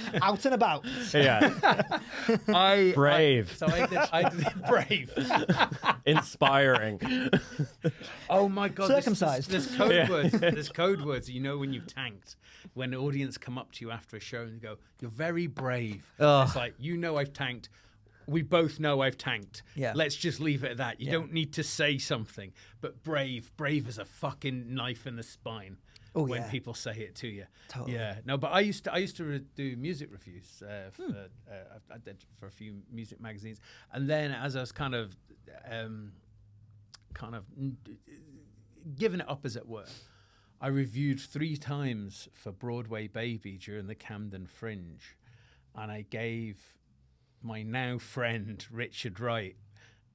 Out and about. yeah, I Brave. I, so I did, I did brave. inspiring. Oh my god! there's- Circumcised. There's, there's code Yeah. words. There's code words. You know when you've tanked. When the audience come up to you after a show and go, "You're very brave." Ugh. It's like you know I've tanked. we both know I've tanked. Yeah. Let's just leave it at that. You don't need to say something. But brave, brave as a fucking knife in the spine. Oh, when yeah. people say it to you. Totally. Yeah. No, but I used to I used to re- do music reviews. Uh, for, Hmm. uh, I I did for a few music magazines, and then as I was kind of, um, kind of giving it up, as it were. I reviewed three times for Broadway Baby during the Camden Fringe, and I gave my now friend Richard Wright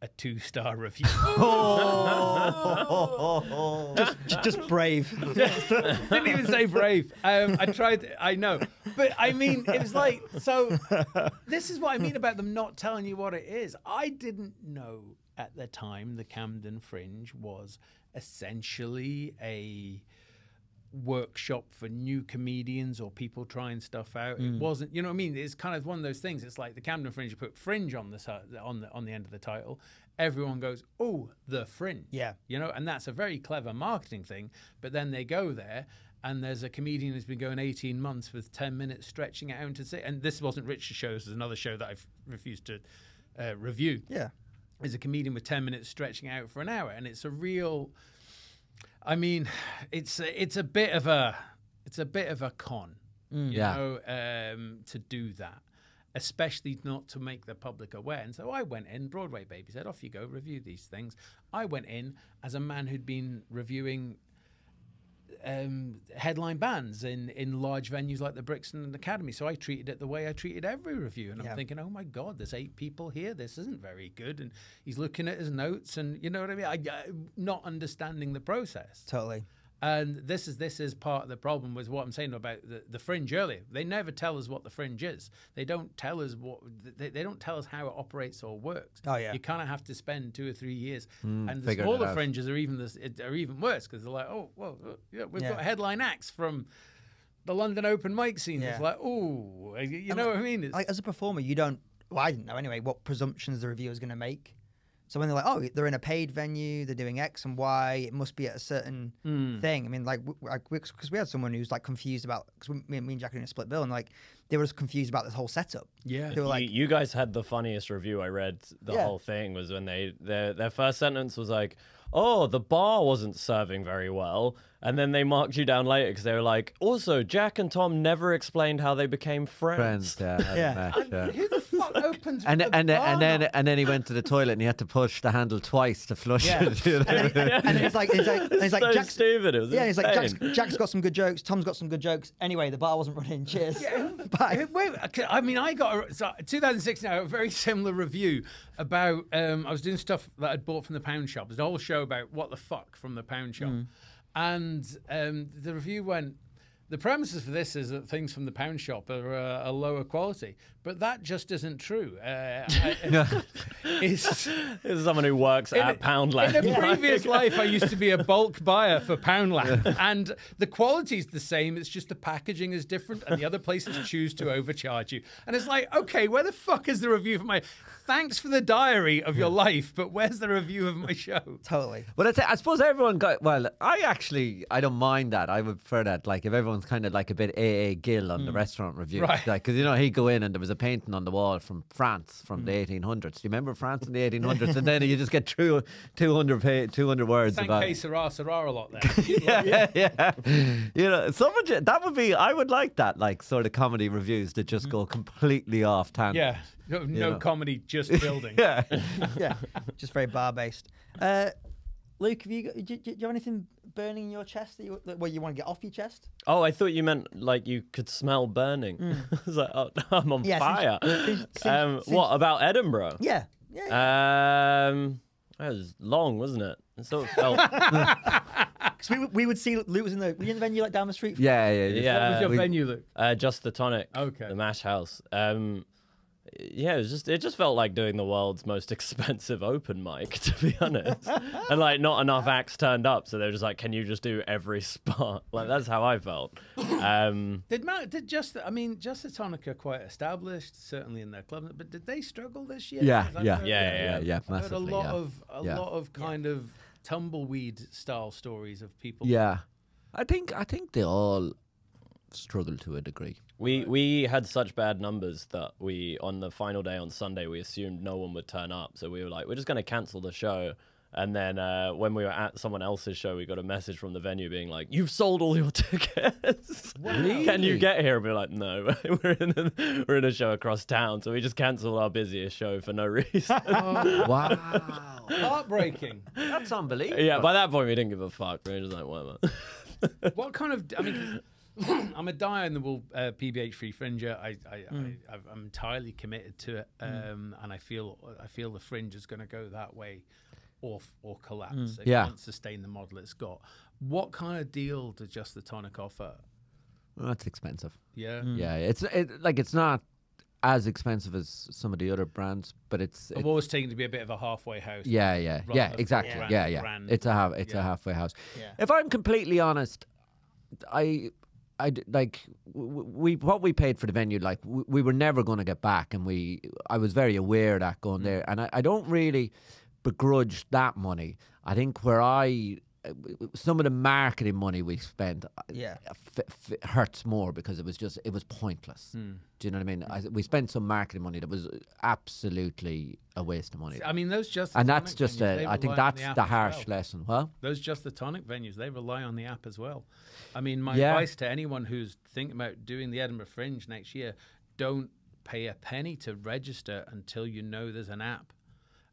a two star review. J- just brave. Didn't even say brave. Um, I tried. I know, but I mean, it was like so. This is what I mean about them not telling you what it is. I didn't know at the time the Camden Fringe was essentially a workshop for new comedians or people trying stuff out. It wasn't, you know what I mean? It's kind of one of those things. It's like the Camden Fringe. You put Fringe on the on the on the end of the title. Everyone goes, "Oh, the Fringe." Yeah. you know, and that's a very clever marketing thing. But then they go there. And there's a comedian who's been going 18 months with 10 minutes stretching it out to say, and this wasn't Richard's show, this is another show that I've refused to uh, review Yeah. is a comedian with 10 minutes stretching out for an hour and it's a real i mean it's a, it's a bit of a it's a bit of a con you Yeah. know um, to do that especially not to make the public aware. And so i went in broadway baby said off you go review these things. I went in as a man who'd been reviewing um, headline bands in, in large venues like the Brixton Academy. So I treated it the way I treated every review. And Yeah. I'm thinking, oh my God, there's eight people here. This isn't very good. And he's looking at his notes and you know what I mean? I, I, not understanding the process. Totally. And this is this is part of the problem with what I'm saying about the, the fringe earlier. They never tell us what the fringe is. They don't tell us what they, they don't tell us how it operates or works. Oh, yeah. You kind of have to spend two or three years. and the smaller fringes are even this are even worse because they're like, oh, well, uh, yeah, we've Yeah. got headline acts from the London open mic scene. It's like, oh, you, you And know like- what I mean? It's, Like as a performer, you don't. Well, I didn't know anyway what presumptions the reviewer is going to make. So when they're like, "Oh, they're in a paid venue, they're doing X and Y, it must be at a certain Hmm. thing." I mean, like, because we had someone who's like confused about because me, me and Jack are in a split bill, and like they were just confused about this whole setup. Yeah. they were like, you, you guys had the funniest review I read. The Yeah. whole thing was when they their their first sentence was like, "Oh, the bar wasn't serving very well," and then they marked you down later because they were like, "Also, Jack and Tom never explained how they became friends." Friends, yeah. Yeah. match, yeah. Who the fuck opens And with and and then and then he went to the toilet and he had to push the handle twice to flush Yeah. it. you know? and, then, and then it's like, it's like, it's like so Jack's, stupid. It was yeah, it's like Jack's. Jack's got some good jokes, Tom's got some good jokes. Anyway, the bar wasn't running. Cheers. Yeah. Bye. Wait, okay, I mean, I got a, so 2016. I got a very similar review about. Um, I was doing stuff that I'd bought from the pound shop. There's a whole show about what the fuck from the pound shop, and um, the review went. The premises for this is that things from the pound shop are uh, a lower quality, but that just isn't true. Uh, I- it's, This is someone who works in at a- Poundland. In a previous life, I used to be a bulk buyer for Poundland, and the quality's the same. It's just the packaging is different, and the other places choose to overcharge you. And it's like, okay, where the fuck is the review for my? Thanks for the diary of your life, but where's the review of my show? Totally. Well, I, I suppose everyone got. Well, I actually I don't mind that. I would prefer that. Like if everyone's kind of like a bit AA Gill on the restaurant review, Right. Like because you know he'd go in and there was a painting on the wall from France from the 1800s. Do you remember France in the 1800s? and then you just get through 200 pa- 200 words Thank about. Que Sera Sera a lot there. yeah, yeah. You know, someone ju- that would be. I would like that, like sort of comedy reviews that just go completely off tangent. yeah, no, no comedy, just building. Yeah. yeah, just very bar based. Uh, Luke, have you got, do, do, do you have anything burning in your chest that you, that, well, you want to get off your chest? Oh, I thought you meant like you could smell burning. I was like, oh, I'm on Mm. Yeah, fire. since- since- um, since- what about Edinburgh? Yeah, yeah. Um, that was long, wasn't it? It sort of felt. Because we, would- we would see Luke was in the, were you in the venue like down the street. from- Yeah, yeah, yeah. Yeah. What was your we- venue, Luke? Uh, just the tonic. Okay. The mash house. Um, yeah, it was just it just felt like doing the world's most expensive open mic, to be honest. and like not enough acts turned up, so they were just like, "Can you just do every spot?" Like that's how I felt. Um, Did Matt, did just I mean just the Tonic are quite established certainly in their club but did they struggle this year? Yeah, 'Cause I've yeah, heard- Yeah, yeah, yeah, yeah, I've heard a lot yeah. of a Yeah. lot of kind of tumbleweed style stories of people. Yeah, I think I think they all. Struggle to a degree. We we had such bad numbers that we on the final day on Sunday we assumed no one would turn up, so we were like, we're just going to cancel the show. And then uh, when we were at someone else's show, we got a message from the venue being like, "You've sold all your tickets. Can you get here?" And we are like, "No, we're in a, we're in a show across town, so we just cancelled our busiest show for no reason." Wow, Heartbreaking. that's unbelievable. yeah, by that point we didn't give a fuck. We were just like, whatever. what kind of? I mean, I'm a die in the wool uh, PBH free fringer. I, I, Hmm. I I've- I'm entirely committed to it, um, and I feel I feel the fringe is going to go that way, or or collapse. It Yeah. can't sustain the model it's got. What kind of deal does Just the Tonic offer? Well, that's expensive. Yeah. Yeah, it's it, like it's not as expensive as some of the other brands, but it's, I've it- always taken to be a bit of a halfway house. yeah, yeah, yeah, exactly. brand- Yeah, yeah. brand. It's a half, it's a halfway house. Yeah. If I'm completely honest, I. I like we what we paid for the venue like we, we were never going to get back and we I was very aware of that Mm. going there and I, I don't really begrudge that money I think where I some of the marketing money we spent uh, Yeah. f- f- hurts more because it was just it was pointless Hmm. do you know what I mean I, we spent some marketing money that was absolutely a waste of money I mean, those just the and that's just venues, a, I think that's app the harsh well. lesson well Those just the tonic venues, they rely on the app as well. I mean, my Yeah. advice to anyone who's thinking about doing the Edinburgh Fringe next year, don't pay a penny to register until you know there's an app.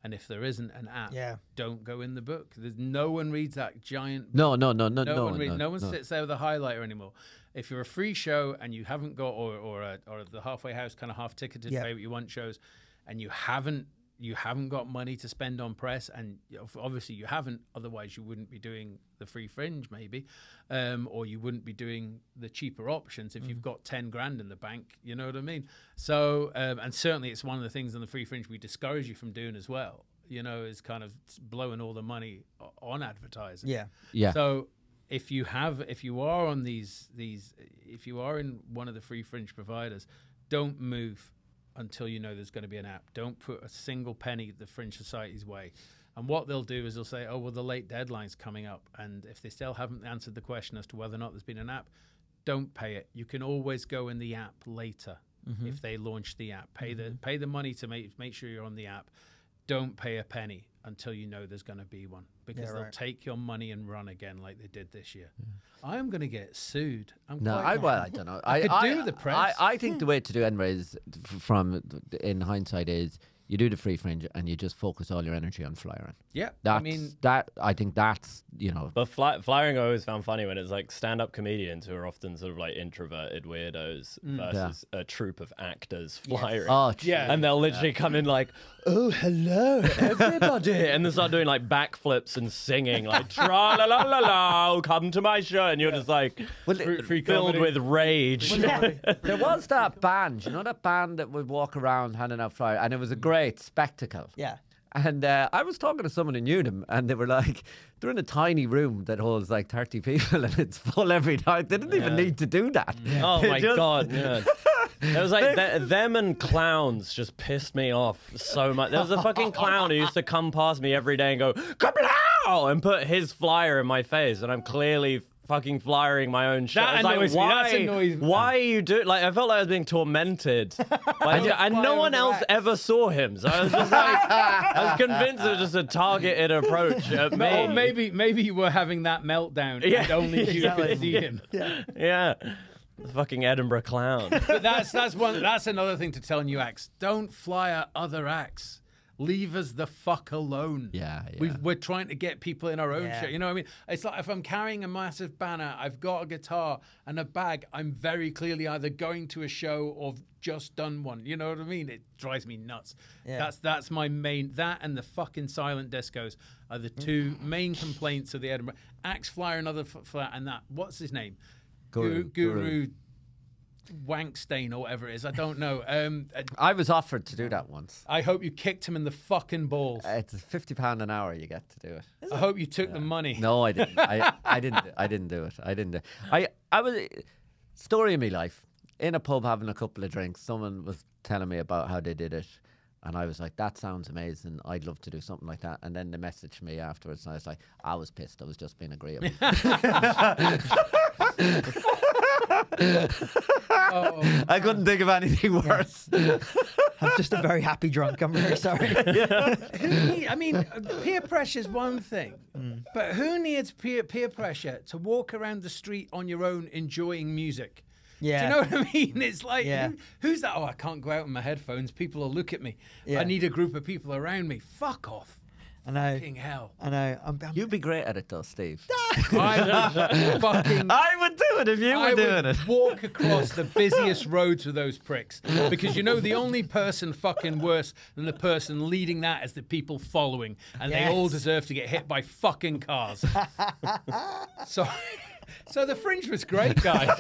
And if there isn't an app, Yeah. don't go in the book. There's no one reads that giant no no no no no, no one, read, no, no one no. sits there with a highlighter anymore. If you're a free show and you haven't got, or or, a, or the halfway house kind of half ticketed Yeah. pay what you want shows, and you haven't you haven't got money to spend on press, and obviously you haven't. Otherwise, you wouldn't be doing the free fringe, maybe, um, or you wouldn't be doing the cheaper options if Mm. you've got ten grand in the bank. You know what I mean? So, um, and certainly it's one of the things on the free fringe we discourage you from doing as well. You know, is kind of blowing all the money on advertising. Yeah. yeah So if you have, if you are on these these, if you are in one of the free fringe providers, don't move until you know there's going to be an app. Don't put a single penny the Fringe Society's way. And what they'll do is they'll say, "Oh, well, the late deadline's coming up," and if they still haven't answered the question as to whether or not there's been an app, don't pay it. You can always go in the app later Mm-hmm. if they launch the app. Pay the pay the money to make make sure you're on the app. Don't pay a penny until you know there's going to be one because Yeah, they'll right. take your money and run again like they did this year. I am going to get sued. I'm No, quite I well, I don't know. I I could I, do the press. I, I think the way to do Edinburgh is, from in hindsight, is you do the free fringe and you just focus all your energy on flyering. yeah. That's I mean, that. I think that's you know. But fly, flying, I always found funny when it's like stand-up comedians who are often sort of like introverted weirdos mm. versus a troupe of actors flying. Oh Yeah. and they'll literally come in like, "Oh, hello, everybody," and they start doing like backflips and singing like "Tra la la la la, come to my show," and you're just like Well, fr- free filled comedy. with rage. there was that band, you know, that band that would walk around handing out flyers, and it was a great spectacle. Yeah. And uh, I was talking to someone who knew them, and they were like, they're in a tiny room that holds like 30 people, and it's full every night. They didn't even need to do that. Oh They my just- god! Yeah. It was like th- them and clowns just pissed me off so much. There was a fucking clown who used to come past me every day and go "Kablow!" and put his flyer in my face, and I'm clearly fucking flyering my own shit. That I was like, annoys me. why? That's annoys me. Why are you doing? Like I felt like I was being tormented, like, and no one else racks. ever saw him. So I was just like, I was convinced it was just a targeted approach at me. or maybe maybe you were having that meltdown Yeah, and only you could see him. yeah, the fucking Edinburgh clown. But that's that's one that's another thing to tell new acts. Don't fly at other acts. Leave us the fuck alone. Yeah, yeah. We've, we're trying to get people in our own Yeah. show. You know what I mean? It's like if I'm carrying a massive banner, I've got a guitar and a bag, I'm very clearly either going to a show or just done one. You know what I mean? It drives me nuts. Yeah. That's that's my main that and the fucking silent discos are the two mm. main complaints of the Edinburgh. Axe Flyer another f- flat and that what's his name? Guru- Guru, Guru. Wankstain or whatever it is. I don't know. Um, uh, I was offered to do that once. I hope you kicked him in the fucking balls. It's fifty pound an hour. You get to do it. I hope you took the money. No, I didn't. I, I didn't. I didn't do it. I didn't. Do I I was story of my life in a pub having a couple of drinks. Someone was telling me about how they did it, and I was like, "That sounds amazing. I'd love to do something like that." And then they messaged me afterwards, and I was like, "I was pissed. I was just being agreeable." Oh, I couldn't think of anything worse. I'm just a very happy drunk. I'm very sorry. who need, I mean, uh, peer pressure is one thing, Mm. but who needs peer peer pressure to walk around the street on your own enjoying music? Do you know what I mean? It's like, Yeah. who, who's that? Oh, I can't go out in my headphones. People will look at me. Yeah. I need a group of people around me. Fuck off. I know. Fucking hell. I know. I'm, I'm, You'd be great at it though, Steve. I would fucking. I would do it if you were I doing would it. walk across the busiest roads with those pricks because you know the only person fucking worse than the person leading that is the people following, and they all deserve to get hit by fucking cars. so, so the fringe was great, guys.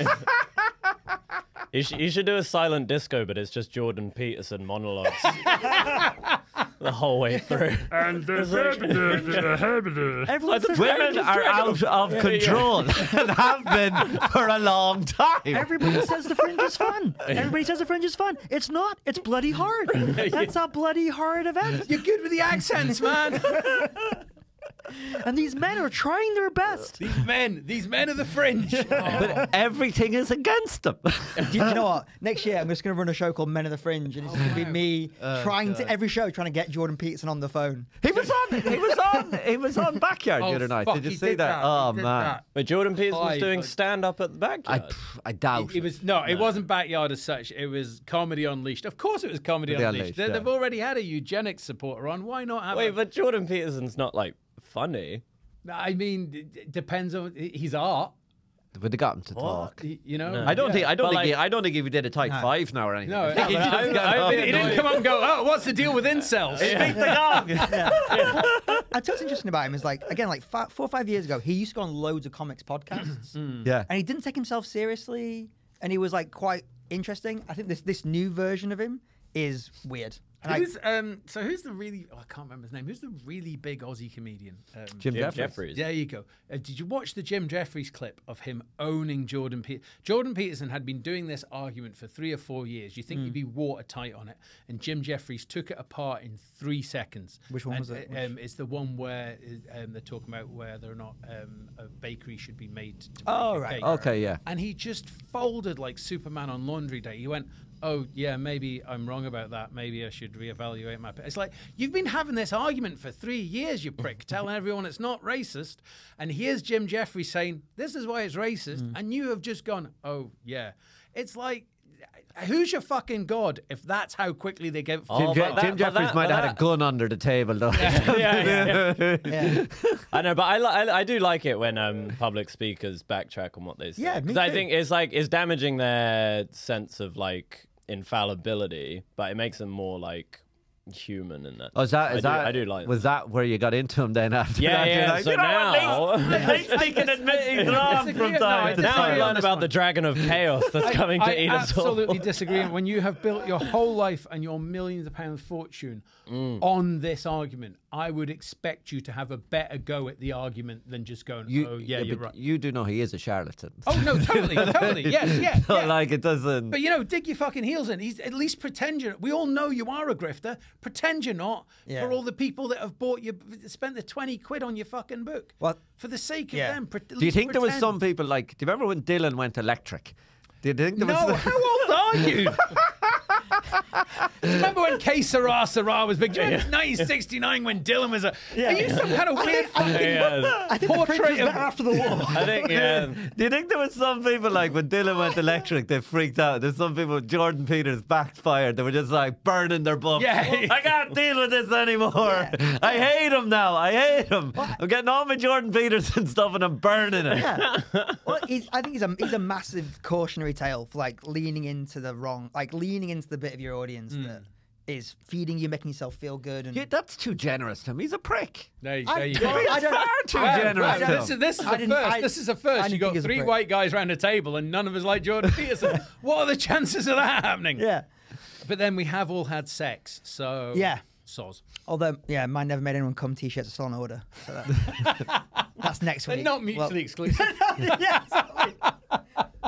You, sh- you should do a silent disco, but it's just Jordan Peterson monologues the whole way through. And the everyone says Women are out of control and have been for a long time. Everybody says the fringe is fun. Everybody says the fringe is fun. It's not. It's bloody hard. That's a bloody hard event. You're good with the accents, man. And these men are trying their best. These men, these men are the fringe. Oh. But everything is against them. you, do you know what? Next year, I'm just going to run a show called Men of the Fringe, and it's going to be me oh, trying to every show trying to get Jordan Peterson on the phone. he was on. He was on. He was on backyard Oh, the other night. fuck, Did you he see did that? He Oh did man, that. But Jordan Peterson was Hi, doing bud. stand up at the I backyard. I doubt. It was no, it wasn't backyard as such. It was comedy unleashed. Of course, it was comedy Comedy unleashed. Unleashed, They, yeah. They've already had a eugenics supporter on. Why not have? Wait, a, but Jordan Peterson's not like funny. I mean, it it depends on his art. Would have got him to talk. You know, No. I don't Yeah. think. I don't But, think. like- he, I don't think if he did a tight No. five now or anything. No, I he no, just I've- got I've He didn't come up and go, "Oh, what's the deal with incels?" Speak the gong. I tell you what's interesting about him is like again, like fi four or five years ago, he used to go on loads of comics podcasts, mm. Yeah. and he didn't take himself seriously, and he was like quite interesting. I think this this new version of him is weird. And I- um? So who's the really? Oh, I can't remember his name. Who's the really big Aussie comedian? Um, Jim Jim Jeffries. Jeffries. There you go. Uh, did you watch the Jim Jeffries clip of him owning Jordan Peterson? Jordan Peterson had been doing this argument for three or four years. You think Hmm. he'd be watertight on it, and Jim Jeffries took it apart in three seconds. Which one And, was it? uh, Um, it's the one where uh, um, they're talking about whether or not um, a bakery should be made to Oh, right. cake. Okay, yeah. And he just folded like Superman on laundry day. He went, "Oh yeah, maybe I'm wrong about that. Maybe I should reevaluate my." p-" It's like you've been having this argument for three years, you prick, telling everyone it's not racist, and here's Jim Jeffries saying this is why it's racist, and you have just gone, "Oh yeah." It's like. Who's your fucking god if that's how quickly they get? Oh, Jim, Je- that- Jim Jeffries that- might but have had a gun under the table though. yeah, yeah, yeah. yeah. I know, but I, li- I I do like it when um public speakers backtrack on what they say. Yeah, me 'Cause I think it's like it's damaging their sense of like infallibility, but it makes them more like human in that. Oh, is that, I is do, that, I do like. was that where you got into him then after Yeah, that? Yeah. like, so you know, now, At least, at he can admit he's wrong from No, time to now I disagree time. on learn about one. the dragon of chaos that's coming to I eat us all. absolutely disagreeing. When you have built your whole life and your millions of pounds fortune Mm. on this argument, I would expect you to have a better go at the argument than just going, You, "Oh yeah, you're right." You do know he is a charlatan. Oh no, totally, totally, yes, yeah, yeah. like it doesn't. But you know, dig your fucking heels in. He's at least pretend you're. We all know you are a grifter. Pretend you're not. Yeah. For all the people that have bought you, spent the twenty quid on your fucking book. Well, For the sake of yeah. them. pre- do you least think there was some people like? Do you remember when Dylan went electric? Do you think there No, was? how old are you? Remember when Que Sera Sera was big? Do you remember 1969 when Dylan was a. Are you some kind of weird fucking Yeah. I think the was portrait of. after the war. I think yeah. Do you think there was some people like when Dylan went electric, they freaked out? There's some people, Jordan Peters backfired. They were just like burning their book. Yeah. I can't deal with this anymore. I hate him now. I hate him. I'm getting all my Jordan Peters and stuff and I'm burning it. Yeah. well, he's, I think he's a he's a massive cautionary tale for like leaning into the wrong, like leaning into the bit of your audience that hmm. is feeding you, making yourself feel good. And Yeah, that's too generous to him. He's a prick. There, you- I, there you I, go. I don't. Far too Wow, generous. wow, to this, is, this is I a first. I- this is a I first. didn't You got think he was a three white guys around a table and none of us like Jordan Peterson. what are the chances of that happening? Yeah. But then we have all had sex, so Yeah. soz. Although, yeah, mine never made anyone come. T-shirts are still on order. So that, that's next week. They're week. not Well- mutually exclusive. yeah, exactly.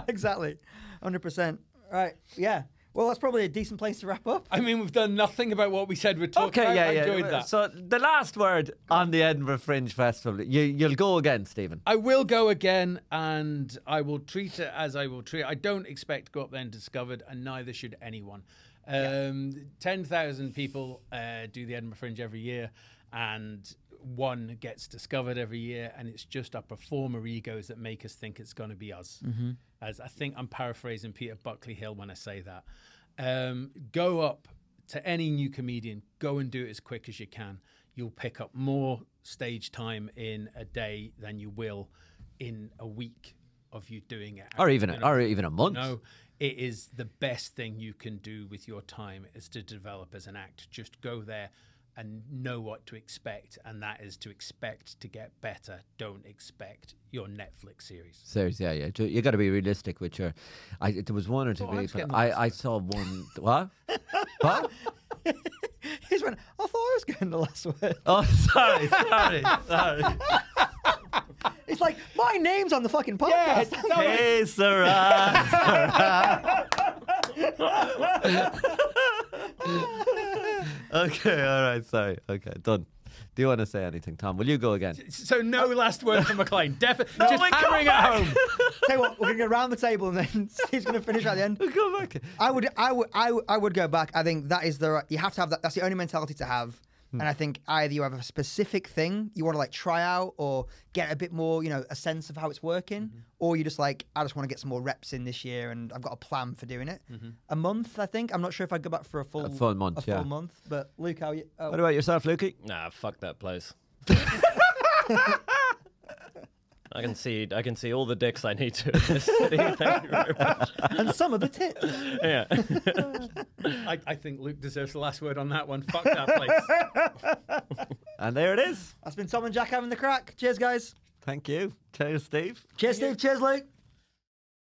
exactly. 100%. Right. Yeah. Well, that's probably a decent place to wrap up. I mean, we've done nothing about what we said we'd talk Okay, about. yeah, I yeah. enjoyed that. So the last word on the Edinburgh Fringe Festival. You, you'll go again, Stephen. I will go again, and I will treat it as I will treat it. I don't expect to go up there and discovered, and neither should anyone. Um, Ten thousand people uh, do the Edinburgh Fringe every year, and one gets discovered every year, and it's just our performer egos that make us think it's going to be us. As I think I'm paraphrasing Peter Buckley Hill when I say that. Um, go up to any new comedian, go and do it as quick as you can. You'll pick up more stage time in a day than you will in a week of you doing it. Or even, You know, or even a month. no, it is the best thing you can do with your time is to develop as an act. Just go there and know what to expect, and that is to expect to get better. Don't expect your Netflix series. Series, yeah, yeah. You got to be realistic with your. I, there was one or two Oh, people. getting I, I saw one. What? what? He just went, I thought I was getting the last word. Oh, sorry, sorry, sorry. It's like, my name's on the fucking podcast. hey, Sarah. okay, all right, sorry. Okay, done. Do you want to say anything, Tom? Will you go again? So no uh, last word from Maclean. Definitely No, just wait, come hammering it home. Tell you what, we're gonna go around the table and then Steve's gonna finish at the end. Go back. I would, I would, I would, I would go back. I think that is the right- you have to have that. That's the only mentality to have. Hmm. And I think either you have a specific thing you want to like try out or get a bit more, you know, a sense of how it's working, mm-hmm. or you just like, I just want to get some more reps in this year, and I've got a plan for doing it. Mm-hmm. A month, I think. I'm not sure if I'd go back for a full, a full month, a full yeah. month. But Luke, how you? Oh, What about yourself, Lukey? Nah, fuck that place. I can see I can see all the dicks I need to in this city. Thank you very much. and some of the tits. Yeah. I, I think Luke deserves the last word on that one. Fuck that place. And there it is. That's been Tom and Jack having the craic. Cheers, guys. Thank you. Cheers, Steve. Cheers, Steve. Cheers, Luke.